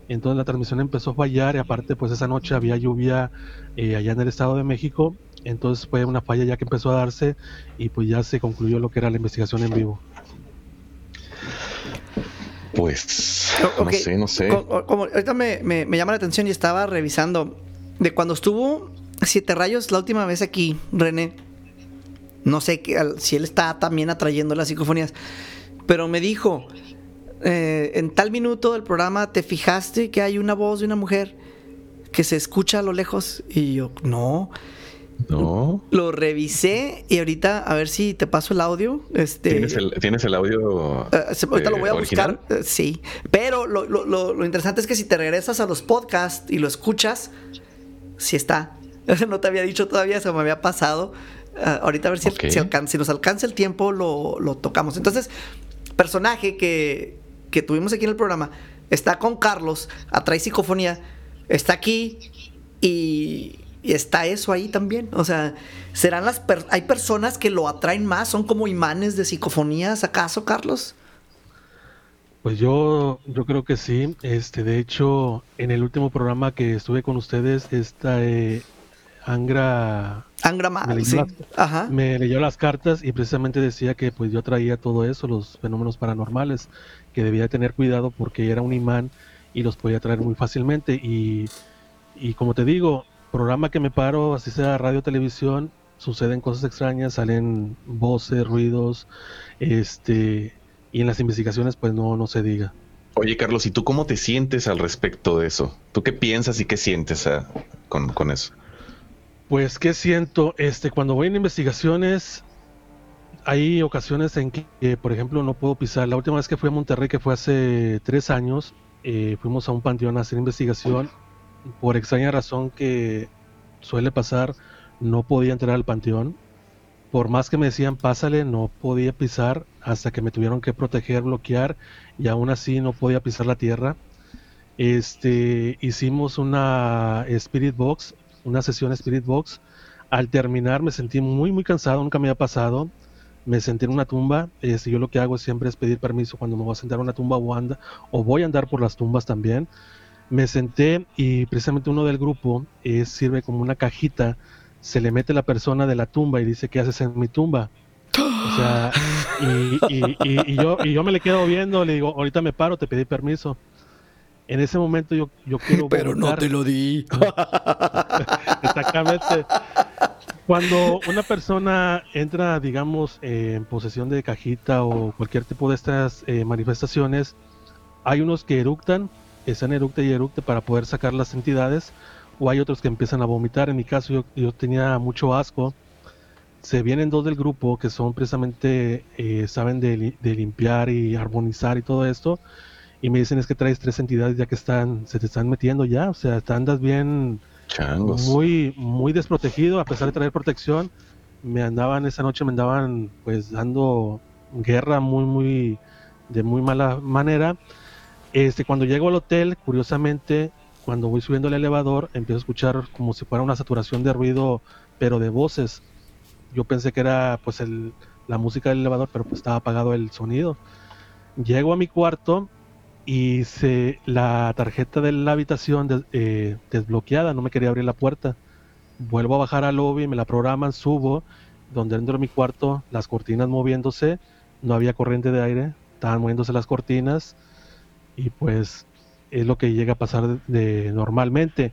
Entonces la transmisión empezó a fallar y aparte pues esa noche había lluvia eh, allá en el Estado de México. Entonces fue una falla ya que empezó a darse y pues ya se concluyó lo que era la investigación en vivo. Pues no sé, no sé. co- co- Como, ahorita me, me- me llama la atención y estaba revisando de cuando estuvo Siete Rayos la última vez aquí, René. No sé que, al- si él está también atrayendo las psicofonías, pero me dijo, eh, en tal minuto del programa te fijaste que hay una voz de una mujer que se escucha a lo lejos y yo, no. No. Lo revisé y ahorita a ver si te paso el audio. Este, ¿Tienes el, ¿Tienes el audio? eh, se- ahorita lo eh, voy a original? buscar, eh, sí. Pero lo, lo- lo- lo interesante es que si te regresas a los podcasts y lo escuchas, sí está. No te había dicho todavía, se me había pasado. Ah, ahorita a ver si, si alcan- si nos alcanza el tiempo, lo, lo tocamos. Entonces, personaje que, que tuvimos aquí en el programa está con Carlos, atrae psicofonía, está aquí y, está eso ahí también. O sea, serán las hay personas que lo atraen más, son como imanes de psicofonías, ¿acaso, Carlos? Pues yo, yo creo que sí. Este, de hecho, en el último programa que estuve con ustedes, esta eh, Angra Angrama, Me leyó sí. las- Ajá. me leyó las cartas y precisamente decía que pues yo traía todo eso, los fenómenos paranormales, que debía tener cuidado porque era un imán y los podía traer muy fácilmente. Y, y como te digo, programa que me paro, así sea radio o televisión, suceden cosas extrañas, salen voces, ruidos, este, y en las investigaciones pues no, no se diga. Oye, Carlos, ¿y tú cómo te sientes al respecto de eso? ¿Tú qué piensas y qué sientes ah, con, con eso? Pues, ¿qué siento? Este, cuando voy en investigaciones, hay ocasiones en que, por ejemplo, no puedo pisar. La última vez que fui a Monterrey, que fue hace tres años, eh, fuimos a un panteón a hacer investigación. Por extraña razón que suele pasar, no podía entrar al panteón. Por más que me decían, pásale, no podía pisar hasta que me tuvieron que proteger, bloquear, y aún así no podía pisar la tierra. Este, hicimos una Spirit Box, una sesión Spirit Box. Al terminar me sentí muy muy cansado, nunca me había pasado. Me senté en una tumba. Este, yo lo que hago siempre es pedir permiso cuando me voy a sentar en una tumba o, o voy a andar por las tumbas también. Me senté y precisamente uno del grupo sirve como una cajita. Se le mete la persona de la tumba y dice, ¿qué haces en mi tumba? O sea, y yo, y yo me le quedo viendo, le digo, ahorita me paro, te pedí permiso. En ese momento yo, yo quiero vomitar. lo di. Exactamente. Cuando una persona entra, digamos, eh, en posesión de cajita o cualquier tipo de estas eh, manifestaciones, hay unos que eructan, están eructe y eructe para poder sacar las entidades, o hay otros que empiezan a vomitar. En mi caso, yo, yo tenía mucho asco. Se vienen dos del grupo que son precisamente, eh, saben de, li- de limpiar y armonizar y todo esto, y me dicen es que traes tres entidades ya que están, se te están metiendo ya, o sea, te andas bien Changos. muy muy desprotegido a pesar de traer protección me andaban esa noche me andaban pues dando guerra muy muy de muy mala manera. Este cuando llego al hotel curiosamente cuando voy subiendo el elevador empiezo a escuchar como si fuera una saturación de ruido pero de voces. Yo pensé que era pues el, la música del elevador pero pues estaba apagado el sonido. Llego a mi cuarto y se, la tarjeta de la habitación eh, desbloqueada, no me quería abrir la puerta. Vuelvo a bajar al lobby, me la programan, subo, donde dentro de mi cuarto, las cortinas moviéndose, no había corriente de aire, estaban moviéndose las cortinas y pues es lo que llega a pasar de, de normalmente.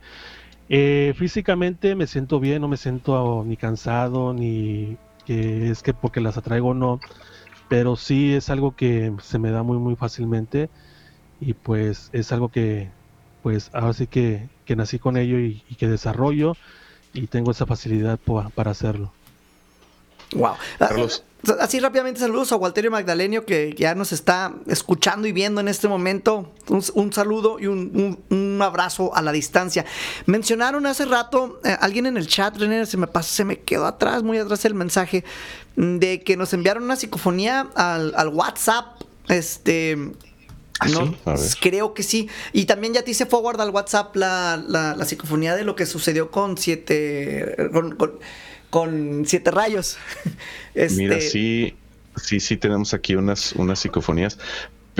Eh, físicamente me siento bien, no me siento ni cansado, ni que es que porque las atraigo no, pero sí es algo que se me da muy muy fácilmente y pues es algo que pues ahora sí que, que nací con ello y, y que desarrollo y tengo esa facilidad po- para hacerlo. Wow. Carlos. Así rápidamente saludos a Walterio Magdalenio que ya nos está escuchando y viendo en este momento. Un, un saludo y un, un- un abrazo a la distancia. Mencionaron hace rato, eh, alguien en el chat, René, se me pasó, se me quedó atrás, muy atrás el mensaje, de que nos enviaron una psicofonía al, al WhatsApp. Este. ¿Ah, no, sí? Creo que sí. Y también ya te hice forward al WhatsApp la, la, la psicofonía de lo que sucedió con siete. con, con- con siete rayos. Este, Mira, sí, sí, sí tenemos aquí unas, unas psicofonías,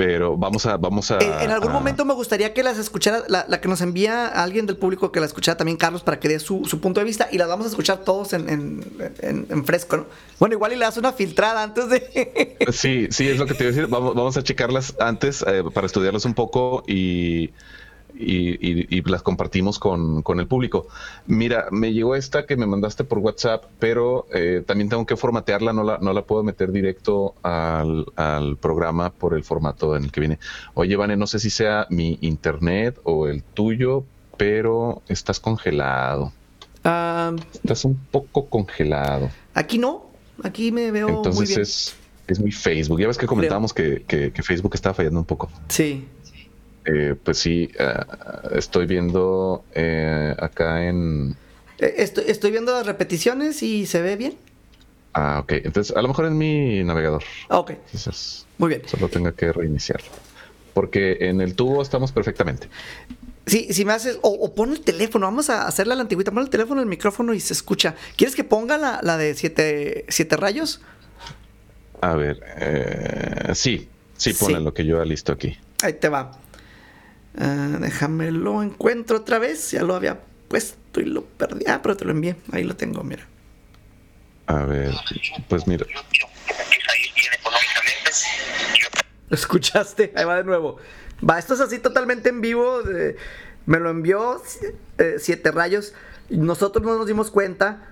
pero vamos a, vamos a. Eh, en algún a- momento me gustaría que las escuchara, la, la que nos envía alguien del público que la escuchara también Carlos para que dé su, su punto de vista y las vamos a escuchar todos en, en- en- en fresco, ¿no? Bueno, igual y le das una filtrada antes de... Sí, sí, es lo que te iba a decir. Vamos, vamos a checarlas antes eh, para estudiarlas un poco y, y, y- y las compartimos con, con el público. Mira, me llegó esta que me mandaste por WhatsApp, pero eh, también tengo que formatearla, no la, no la puedo meter directo al, al programa por el formato en el que viene. Oye, Vane, no sé si sea mi internet o el tuyo, pero estás congelado. Ah, Estás un poco congelado. aquí no, aquí me veo muy Entonces bien. es, es mi Facebook. Ya ves que comentábamos que, que- que Facebook estaba fallando un poco. Sí. Eh, pues sí, eh, estoy viendo eh, acá en... Estoy, estoy viendo las repeticiones y se ve bien. Ah, ok. Entonces, a lo mejor en mi navegador. Ok, Quizás muy bien. solo tenga que reiniciar. Porque en el tubo estamos perfectamente. Sí, si me haces, o, o pon el teléfono, vamos a hacerla a la antigüita, pon el teléfono, el micrófono y se escucha. ¿Quieres que ponga la, la de siete, siete rayos? A ver, eh, sí, sí, Sí. pone lo que yo listo aquí. Ahí te va. Ah, déjame lo encuentro otra vez. Ya lo había puesto y lo perdí. Ah, pero te lo envié. Ahí lo tengo, mira. A ver, pues mira, ¿Lo escuchaste? Ahí va de nuevo. Va, esto es así totalmente en vivo. de- me lo envió eh, Siete Rayos. Nosotros no nos dimos cuenta.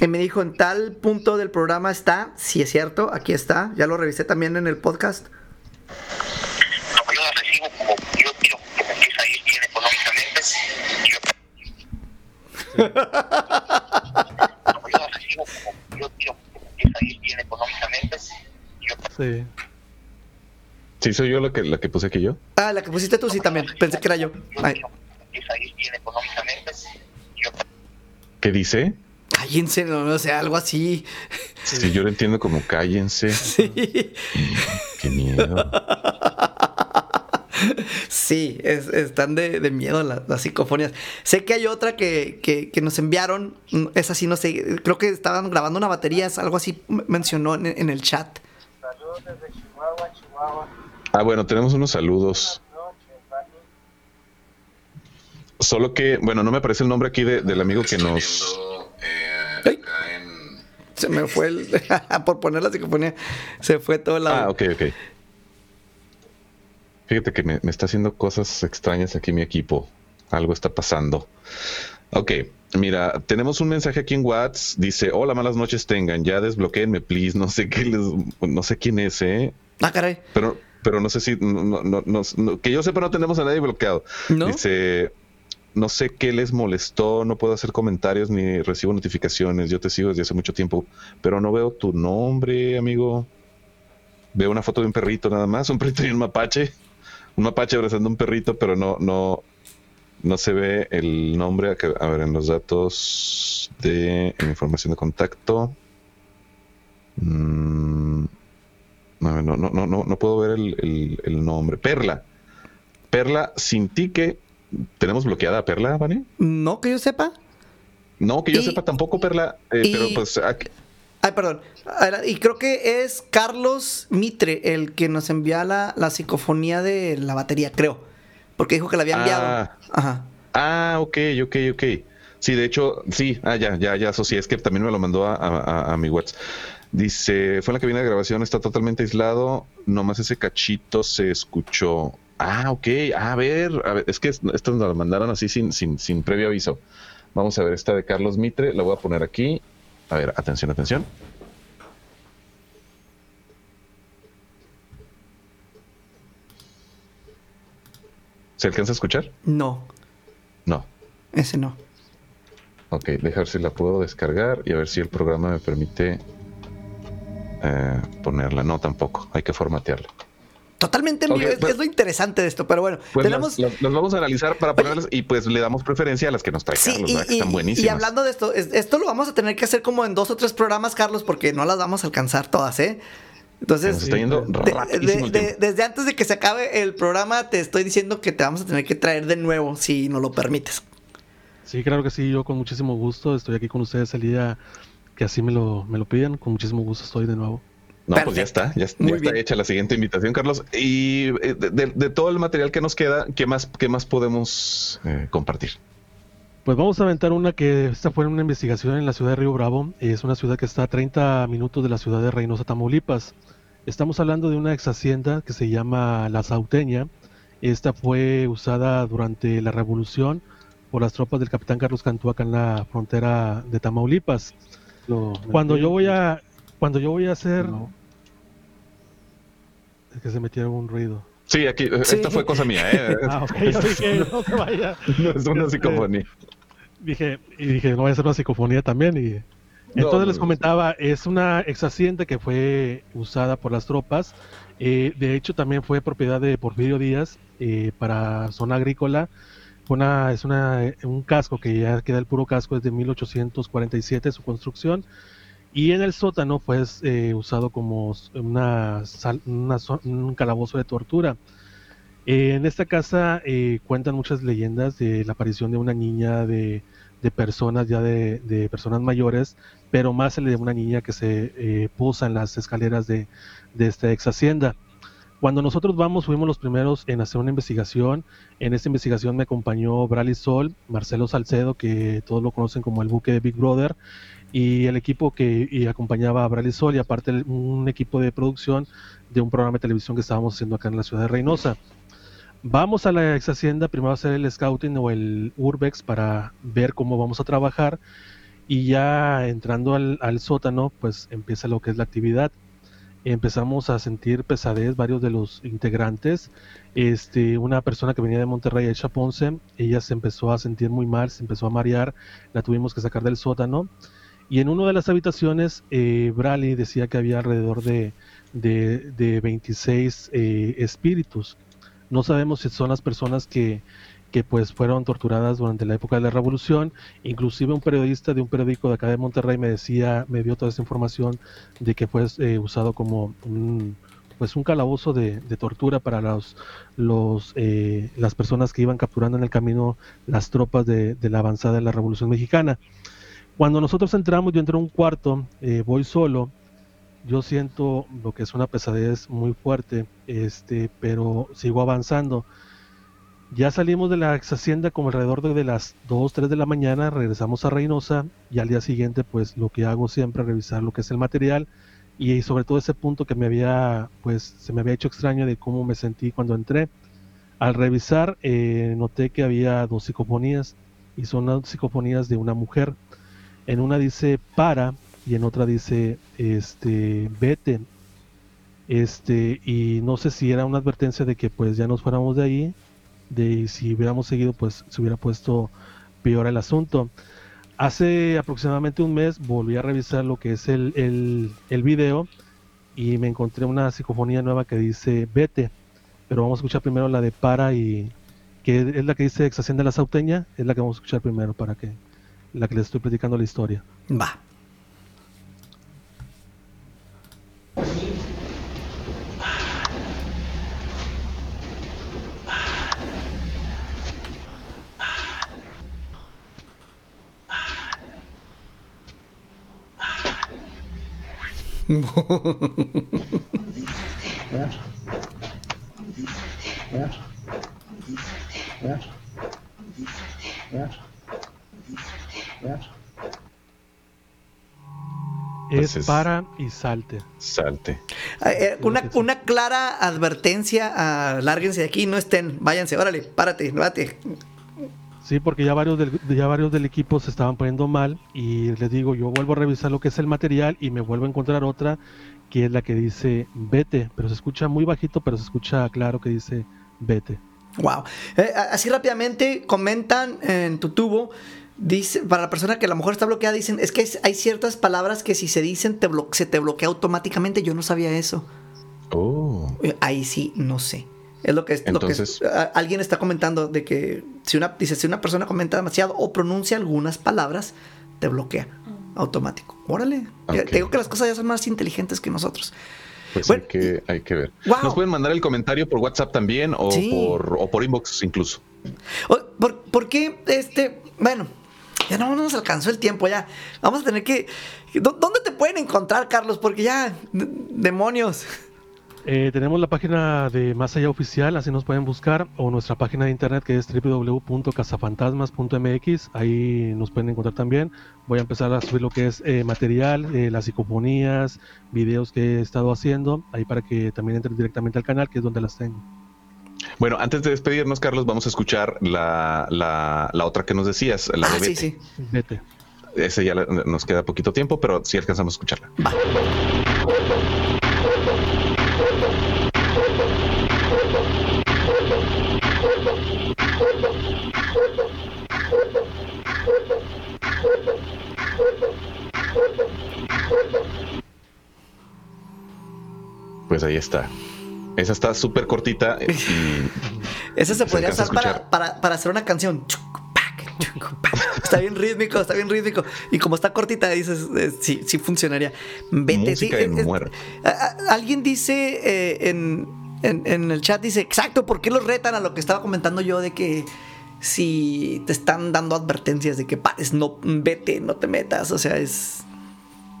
Y me dijo, en tal punto del programa está. Sí, es cierto, aquí está. Ya lo revisé también en el podcast. como yo la recibo, como yo quiero que me empiece a ir bien económicamente, yo... como yo la recibo, como yo quiero que me empiece a ir bien económicamente, yo... Sí. ¿Sí soy yo la que, la que puse aquí yo? Ah, la que pusiste tú sí también. Pensé que era yo. Ay. ¿Qué dice? cállense, no, no sé, algo así. Si yo lo entiendo como cállense. Sí. Qué miedo. Sí, es- están de, de miedo la- las psicofonías. Sé que hay otra que, que- que nos enviaron, mm, es así, no sé, creo que estaban grabando una batería, es algo así mencionó en, en el chat. Ah, bueno, tenemos unos saludos. Solo que, bueno, no me aparece el nombre aquí de- del amigo que nos... Ay. Se me fue el, por poner la psicofonía, se fue todo el lado. Ah, ok, ok. Fíjate que me, me está haciendo cosas extrañas aquí mi equipo. Algo está pasando. Ok, mira, tenemos un mensaje aquí en WhatsApp. Dice, hola, malas noches tengan. Ya desbloqueenme, please. No sé qué les... No sé quién es, ¿eh? Ah, caray. Pero, pero no sé si... no- no- no- que yo sepa, no tenemos a nadie bloqueado. ¿No? Dice, no sé qué les molestó, no puedo hacer comentarios ni recibo notificaciones. Yo te sigo desde hace mucho tiempo, pero no veo tu nombre, amigo. Veo una foto de un perrito nada más, un perrito y un mapache. Un mapache abrazando un perrito, pero no, no, no se ve el nombre. A ver, en los datos de en información de contacto. Mm, a no, no, no, no, no puedo ver el, el- el nombre. Perla. Perla sin tique. ¿Tenemos bloqueada a Perla, Vane? No, que yo sepa. No, que yo Y- sepa tampoco, Perla. eh, y- pero pues aquí- Ay, perdón. Y creo que es Carlos Mitre el que nos envía la, la psicofonía de la batería, creo. Porque dijo que la había enviado. Ah. Ajá. Ah, ok, ok, ok. Sí, de hecho, sí, ah, ya, ya, ya asocié. Es que también me lo mandó a- a- a mi WhatsApp. Dice, fue en la cabina de grabación, está totalmente aislado, nomás ese cachito se escuchó. Ah, ok, a ver, a ver, es que esto nos lo mandaron así sin, sin, sin previo aviso. Vamos a ver esta de Carlos Mitre, la voy a poner aquí. A ver, atención, atención. ¿Se alcanza a escuchar? No, No. ese no. Ok, dejar si la puedo descargar y a ver si el programa me permite eh, ponerla. No, tampoco. Hay que formatearla. Totalmente en Ok, vivo, es, pues- es lo interesante de esto, pero bueno, Pues tenemos... las, las- las vamos a analizar para ponerlas y pues le damos preferencia a las que nos trae Sí, Carlos, y, ¿verdad? que y- están y buenísimas. hablando de esto, es- esto lo vamos a tener que hacer como en dos o tres programas, Carlos, porque no las vamos a alcanzar todas, ¿eh? Entonces, nos está yendo de- desde antes de que se acabe el programa, te estoy diciendo que te vamos a tener que traer de nuevo, si nos lo permites. Sí, claro que sí, yo con muchísimo gusto estoy aquí con ustedes el día que así me lo, me lo piden, con muchísimo gusto estoy de nuevo. No, pues ya Perfecto. está, ya, ya Muy está bien. hecha la siguiente invitación, Carlos. Y eh, de, de- de todo el material que nos queda, ¿qué más, qué más podemos eh, compartir? Pues vamos a aventar una que esta fue una investigación en la ciudad de Río Bravo. Es una ciudad que está a 30 minutos de la ciudad de Reynosa, Tamaulipas. Estamos hablando de una ex hacienda que se llama La Sauteña. Esta fue usada durante la revolución por las tropas del capitán Carlos Cantú acá en la frontera de Tamaulipas. Cuando yo voy a cuando yo voy a hacer es que se metieron un ruido. Sí, aquí, eh, Sí. esta fue cosa mía, ¿eh? Ah, ok, yo dije, no se vaya. no es una Este, psicofonía. Dije, y dije, no voy a hacer una psicofonía también. Y entonces no, les no. comentaba, es una ex hacienda que fue usada por las tropas. eh, de hecho, también fue propiedad de Porfirio Díaz eh, para zona agrícola. Una, es una, un casco que ya queda el puro casco desde 1847 su construcción. Y en el sótano fue eh, usado como una, una un calabozo de tortura. Eh, en esta casa eh, cuentan muchas leyendas de la aparición de una niña, de, de personas ya de, de personas mayores, pero más el de una niña que se eh, posa en las escaleras de, de esta ex hacienda. Cuando nosotros vamos, fuimos los primeros en hacer una investigación. En esta investigación me acompañó Brali Sol, Marcelo Salcedo, que todos lo conocen como el buque de Big Brother, y el equipo que acompañaba a Brali Sol, y aparte un equipo de producción de un programa de televisión que estábamos haciendo acá en la ciudad de Reynosa. Vamos a la ex hacienda primero a hacer el scouting o el urbex para ver cómo vamos a trabajar y ya entrando al sótano pues empieza lo que es la actividad. Empezamos a sentir pesadez varios de los integrantes. Este, una persona que venía de Monterrey, Aisha Ponce, ella se empezó a sentir muy mal, se empezó a marear, la tuvimos que sacar del sótano. Y en una de las habitaciones, eh, decía que había alrededor de, de, de 26 eh, espíritus. No sabemos si son las personas que, que pues fueron torturadas durante la época de la revolución. Inclusive un periodista de un periódico de acá de Monterrey me decía, me dio toda esa información de que fue eh, usado como un pues un calabozo de, tortura para los, los eh, las personas que iban capturando en el camino las tropas de, la avanzada de la Revolución Mexicana. Cuando nosotros entramos, yo entro a un cuarto, eh, voy solo, yo siento lo que es una pesadez muy fuerte, este, pero sigo avanzando. Ya salimos de la ex hacienda como alrededor de, las 2, 3 de la mañana, regresamos a Reynosa y al día siguiente pues lo que hago siempre es revisar lo que es el material y sobre todo ese punto que me había pues se me había hecho extraño de cómo me sentí cuando entré. Al revisar eh, noté que había dos psicofonías y son las psicofonías de una mujer. En una dice para y en otra dice este vete. Este, y no sé si era una advertencia de que pues ya nos fuéramos de ahí, de si hubiéramos seguido pues se hubiera puesto peor el asunto. Hace aproximadamente un mes volví a revisar lo que es el, el, el video y me encontré una psicofonía nueva que dice vete, pero vamos a escuchar primero la de para y que es la que dice ex hacienda la sauteña, es la que vamos a escuchar primero para que la que les estoy platicando la historia. Va. Es para y salte. Salte. Eh, eh, una, una clara advertencia, ah, lárguense de aquí, no estén, váyanse, órale, párate, párate. Sí, porque ya varios del, ya varios del equipo se estaban poniendo mal y les digo, yo vuelvo a revisar lo que es el material y me vuelvo a encontrar otra que es la que dice vete, pero se escucha muy bajito, pero se escucha claro que dice vete. Wow. Eh, así rápidamente comentan en tu tubo Dice, para la persona que a lo mejor está bloqueada, dicen, es que hay- ciertas palabras que si se dicen te se te bloquea automáticamente. Yo no sabía eso. Oh. Ahí sí, no sé. Es lo que, es- lo que es- Entonces- a- alguien está comentando de que si una, dice, si una persona comenta demasiado o pronuncia algunas palabras, te bloquea automático. Órale. Ya- Ok. Te digo que las cosas ya son más inteligentes que nosotros. Pues Bueno, hay, que, hay que ver. Wow. Nos pueden mandar el comentario por WhatsApp también o, Sí. por, o por inbox incluso. ¿Por, por qué este? Bueno, ya no nos alcanzó el tiempo ya. Vamos a tener que. ¿dó- ¿Dónde te pueden encontrar, Carlos? Porque ya, demonios. Eh, tenemos la página de Más Allá Oficial, así nos pueden buscar, o nuestra página de internet que es www.cazafantasmas.mx, ahí nos pueden encontrar también. Voy a empezar a subir lo que es eh, material, eh, las psicofonías, videos que he estado haciendo, ahí para que también entren directamente al canal, que es donde las tengo. Bueno, antes de despedirnos, Carlos, vamos a escuchar la, la, la otra que nos decías, la Ah, de sí, Vete. sí. Vete. Ese ya la- nos queda poquito tiempo, pero sí alcanzamos a escucharla. Va. Pues ahí está. Esa está súper cortita y Ese se podría usar para, para, para hacer una canción. Está bien rítmico, está bien rítmico. Y como está cortita, dices, eh, sí, sí funcionaría. Vete, sí. Alguien dice eh, en, en- en el chat, dice, exacto, ¿por qué los retan a lo que estaba comentando yo de que si te están dando advertencias de que pares, no, vete, no te metas? O sea, es...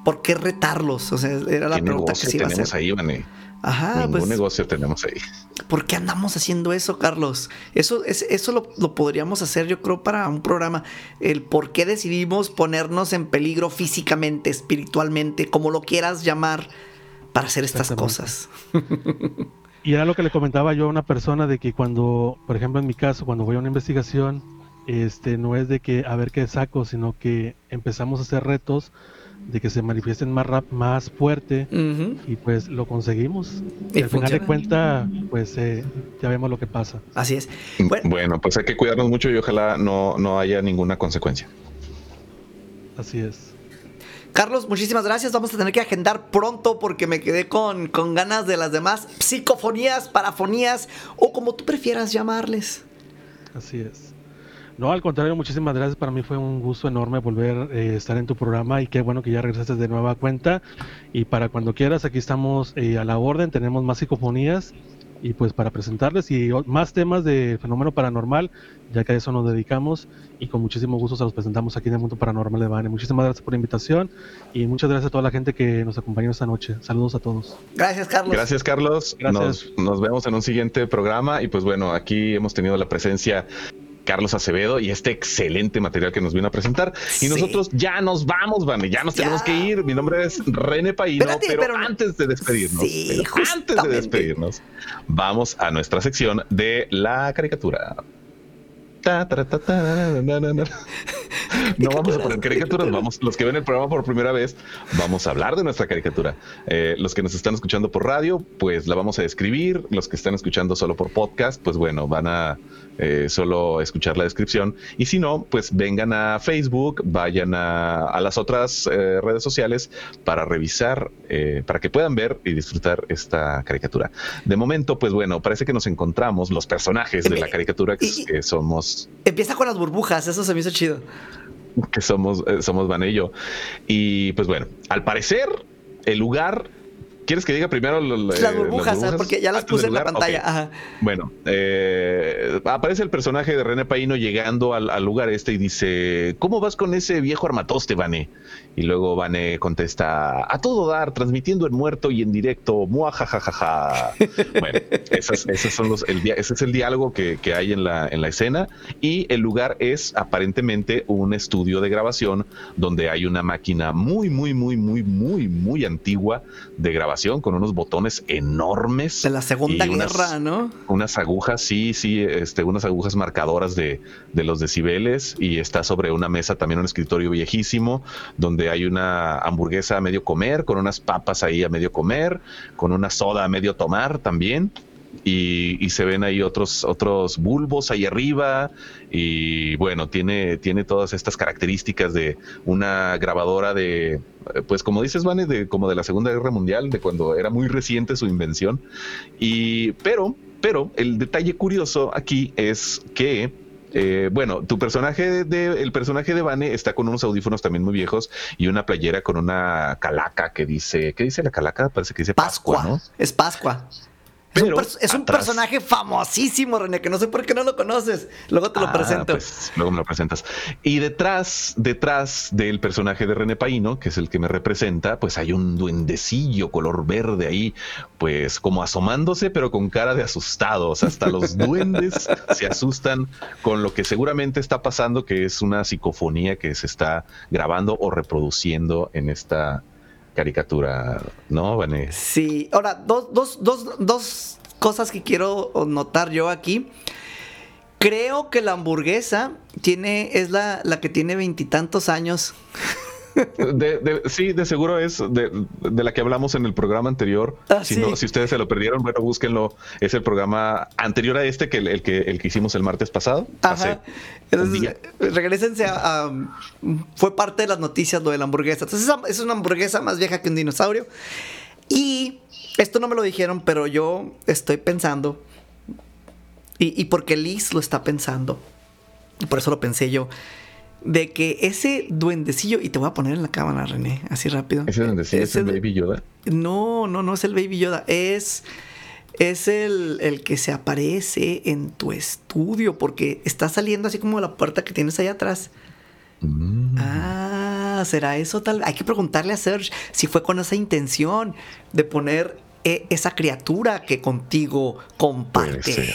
¿Por qué retarlos? O sea, era la ¿qué pregunta que se iba a tenemos hacer. ahí, Vane? Ajá, Ningún pues... negocio tenemos ahí. ¿Por qué andamos haciendo eso, Carlos? Eso, es, eso lo, lo podríamos hacer, yo creo, para un programa. El por qué decidimos ponernos en peligro físicamente, espiritualmente, como lo quieras llamar, para hacer estas cosas. Y era lo que le comentaba yo a una persona de que cuando, por ejemplo en mi caso, cuando voy a una investigación, este no es de que a ver qué saco, sino que empezamos a hacer retos de que se manifiesten más rap, más fuerte y pues lo conseguimos. Y Y al final de cuenta, pues eh, ya vemos lo que pasa. Así es. Bueno. Bueno, pues hay que cuidarnos mucho y ojalá no, no haya ninguna consecuencia. Así es. Carlos, muchísimas gracias. Vamos a tener que agendar pronto porque me quedé con, con ganas de las demás psicofonías, parafonías o como tú prefieras llamarles. Así es. No, al contrario, muchísimas gracias. Para mí fue un gusto enorme volver a estar en tu programa y qué bueno que ya regresaste de nueva cuenta. Y para cuando quieras, aquí estamos eh, a la orden. Tenemos más psicofonías y pues para presentarles y más temas de fenómeno paranormal, ya que a eso nos dedicamos y con muchísimo gusto se los presentamos aquí en el Mundo Paranormal de Bane. Muchísimas gracias por la invitación y muchas gracias a toda la gente que nos acompañó esta noche. Saludos a todos. Gracias, Carlos. Gracias, Carlos. Gracias. Nos, nos vemos en un siguiente programa. Y pues bueno, aquí hemos tenido la presencia Carlos Acevedo y este excelente material que nos vino a presentar. Y Sí. nosotros ya nos vamos, Vane, ya nos Ya. tenemos que ir. Mi nombre es René Paino, pero, pero- antes de despedirnos, Sí, pero antes de despedirnos, vamos a nuestra sección de la caricatura. Ta, ta, ta, ta, na, na, na, na. No vamos a poner caricaturas, vamos, los que ven el programa por primera vez, vamos a hablar de nuestra caricatura. Eh, los que nos están escuchando por radio, pues la vamos a describir. Los que están escuchando solo por podcast, pues bueno, van a eh, solo escuchar la descripción. Y si no, pues vengan a Facebook, vayan a, a las otras eh, redes sociales para revisar, eh, para que puedan ver y disfrutar esta caricatura. De momento, pues bueno, parece que nos encontramos los personajes de la caricatura que, Y- que somos Empieza con las burbujas, eso se me hizo chido. que somos, somos Van y yo. Y pues bueno, al parecer, el lugar. ¿Quieres que diga primero lo- lo- Las eh, burbujas, ¿sabes? porque ya las antes puse en la pantalla. Ajá. Bueno, eh, aparece el personaje de René Paino llegando al, al lugar este y dice: ¿Cómo vas con ese viejo armatoste, Vane? Y luego Vane contesta: A todo dar, transmitiendo en muerto y en directo. Muajajajaja. bueno, esas, esos son los, el, ese es el diálogo que, que hay en la, en la escena. Y el lugar es aparentemente un estudio de grabación donde hay una máquina muy, muy, muy, muy, muy, muy antigua de grabación con unos botones enormes. De la Segunda unas- Guerra, ¿no? unas agujas, sí, sí, este, unas agujas marcadoras de, de los decibeles y está sobre una mesa también un escritorio viejísimo donde hay una hamburguesa a medio comer, con unas papas ahí a medio comer, con una soda a medio tomar también y, y se ven ahí otros, otros bulbos ahí arriba y bueno, tiene, tiene todas estas características de una grabadora de, pues como dices, Vane, de, como de la Segunda Guerra Mundial, de cuando era muy reciente su invención. Y, pero, pero el detalle curioso aquí es que eh, bueno, tu personaje de, el personaje de Vane está con unos audífonos también muy viejos y una playera con una calaca que dice, ¿qué dice la calaca? Parece que dice Pascua, Pascua. ¿no? Es Pascua. Es un, es personaje famosísimo, René, que no sé por qué no lo conoces. Luego te lo Ah, presento. pues, luego me lo presentas. Y detrás, detrás del personaje de René Paino, que es el que me representa, pues hay un duendecillo color verde ahí, pues como asomándose, pero con cara de asustados. Hasta los duendes se asustan con lo que seguramente está pasando, que es una psicofonía que se está grabando o reproduciendo en esta caricatura, ¿no, Vané? Sí, ahora, dos, dos, dos, dos cosas que quiero notar yo aquí. Creo que la hamburguesa tiene, es la, la que tiene veintitantos años. De- de- sí, de seguro es de, de la que hablamos en el programa anterior. Ah, si, sí. no, si ustedes se lo perdieron, bueno, búsquenlo. Es el programa anterior a este, que el, el que, el que hicimos el martes pasado. Ajá. Entonces, regresense a, a- Fue parte de las noticias lo de la hamburguesa. Entonces, es una hamburguesa más vieja que un dinosaurio. Y esto no me lo dijeron, pero yo estoy pensando. Y, y porque Liz lo está pensando. Y por eso lo pensé yo. De que ese duendecillo. Y te voy a poner en la cámara, René, así rápido. Ese sí es el Baby Yoda. no, no, no es el Baby Yoda. Es, es el, el que se aparece en tu estudio. Porque está saliendo así como la puerta que tienes ahí atrás. Mm. Ah, ¿será eso tal? Hay que preguntarle a Serge si fue con esa intención de poner eh, esa criatura que contigo Puede comparte. ser.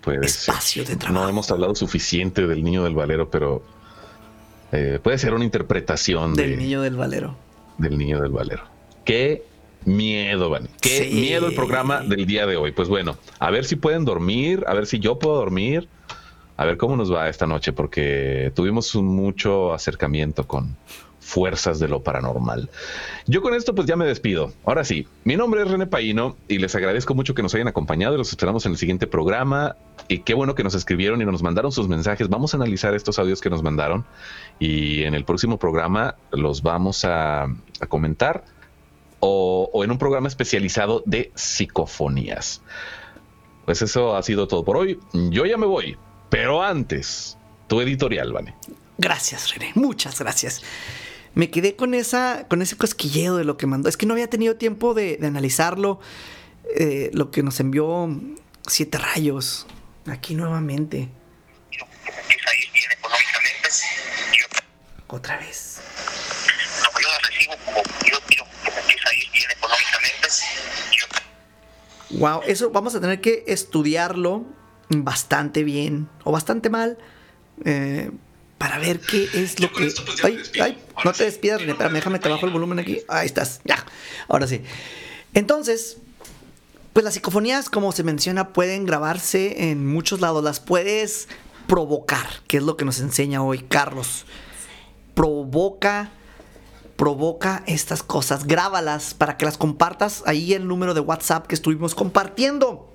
Puede espacio ser. de trabajo. No hemos hablado suficiente del niño del valero, pero eh, puede ser una interpretación Del de- niño del valero. del niño del valero. Qué miedo, Van. Qué Sí. miedo el programa del día de hoy. Pues bueno, a ver si pueden dormir, a ver si yo puedo dormir, a ver cómo nos va esta noche, porque tuvimos un mucho acercamiento con fuerzas de lo paranormal. Yo con esto pues ya me despido. Ahora sí, mi nombre es René Paino y les agradezco mucho que nos hayan acompañado y los esperamos en el siguiente programa. Y qué bueno que nos escribieron y nos mandaron sus mensajes. Vamos a analizar estos audios que nos mandaron y en el próximo programa los vamos a, comentar o, o en un programa especializado de psicofonías. Pues eso ha sido todo por hoy. Yo ya me voy, pero antes, tu editorial, Vane. Gracias, René. Muchas gracias. Me quedé con esa, con ese cosquilleo de lo que mandó. Es que no había tenido tiempo de, de analizarlo. eh, lo que nos envió Siete Rayos. Aquí nuevamente. Otra vez. Wow, eso vamos a tener que estudiarlo bastante bien o bastante mal eh, para ver qué es lo que. Ay, ay, no te despidas, René. Espérame, déjame te bajo el volumen aquí. Ahí estás, ya. Ahora sí. Entonces, pues las psicofonías, como se menciona, pueden grabarse en muchos lados. Las puedes provocar, que es lo que nos enseña hoy Carlos. Provoca provoca estas cosas, grábalas para que las compartas ahí el número de WhatsApp que estuvimos compartiendo.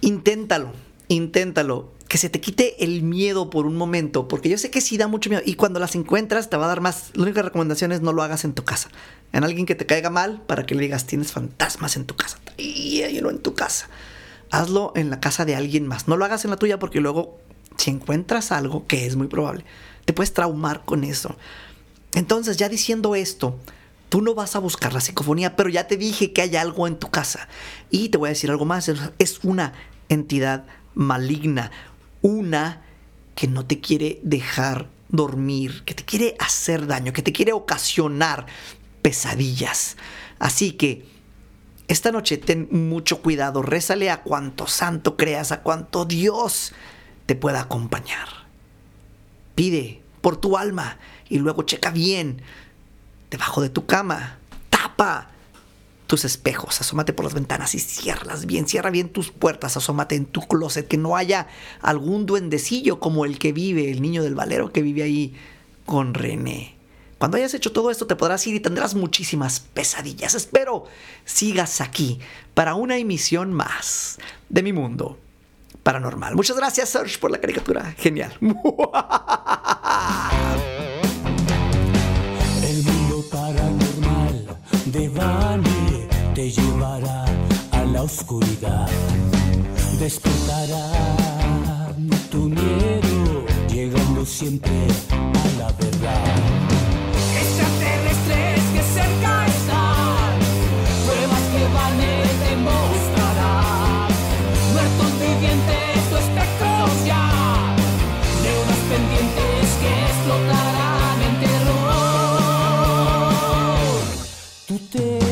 Inténtalo, inténtalo, que se te quite el miedo por un momento, porque yo sé que sí da mucho miedo y cuando las encuentras te va a dar más. La única recomendación es no lo hagas en tu casa. En alguien que te caiga mal para que le digas tienes fantasmas en tu casa. Uno en tu casa. Hazlo en la casa de alguien más. No lo hagas en la tuya porque luego si encuentras algo, que es muy probable, te puedes traumar con eso. Entonces, ya diciendo esto, tú no vas a buscar la psicofonía, pero ya te dije que hay algo en tu casa. Y te voy a decir algo más, es una entidad maligna, una que no te quiere dejar dormir, que te quiere hacer daño, que te quiere ocasionar pesadillas. Así que esta noche ten mucho cuidado, rézale a cuanto santo creas, a cuanto Dios te pueda acompañar. Pide por tu alma y luego checa bien debajo de tu cama. Tapa tus espejos, asómate por las ventanas y ciérralas bien, cierra bien tus puertas, asómate en tu closet, que no haya algún duendecillo como el que vive, el niño del valero que vive ahí con René. Cuando hayas hecho todo esto te podrás ir y tendrás muchísimas pesadillas. Espero sigas aquí para una emisión más de mi mundo paranormal. Muchas gracias Serge por la caricatura. Genial. oscuridad despertará tu miedo, llegando siempre a la verdad. Extraterrestres que cerca están, pruebas que van a demostrarán, muertos vivientes tu espectros ya, deudas pendientes que explotarán en terror. Te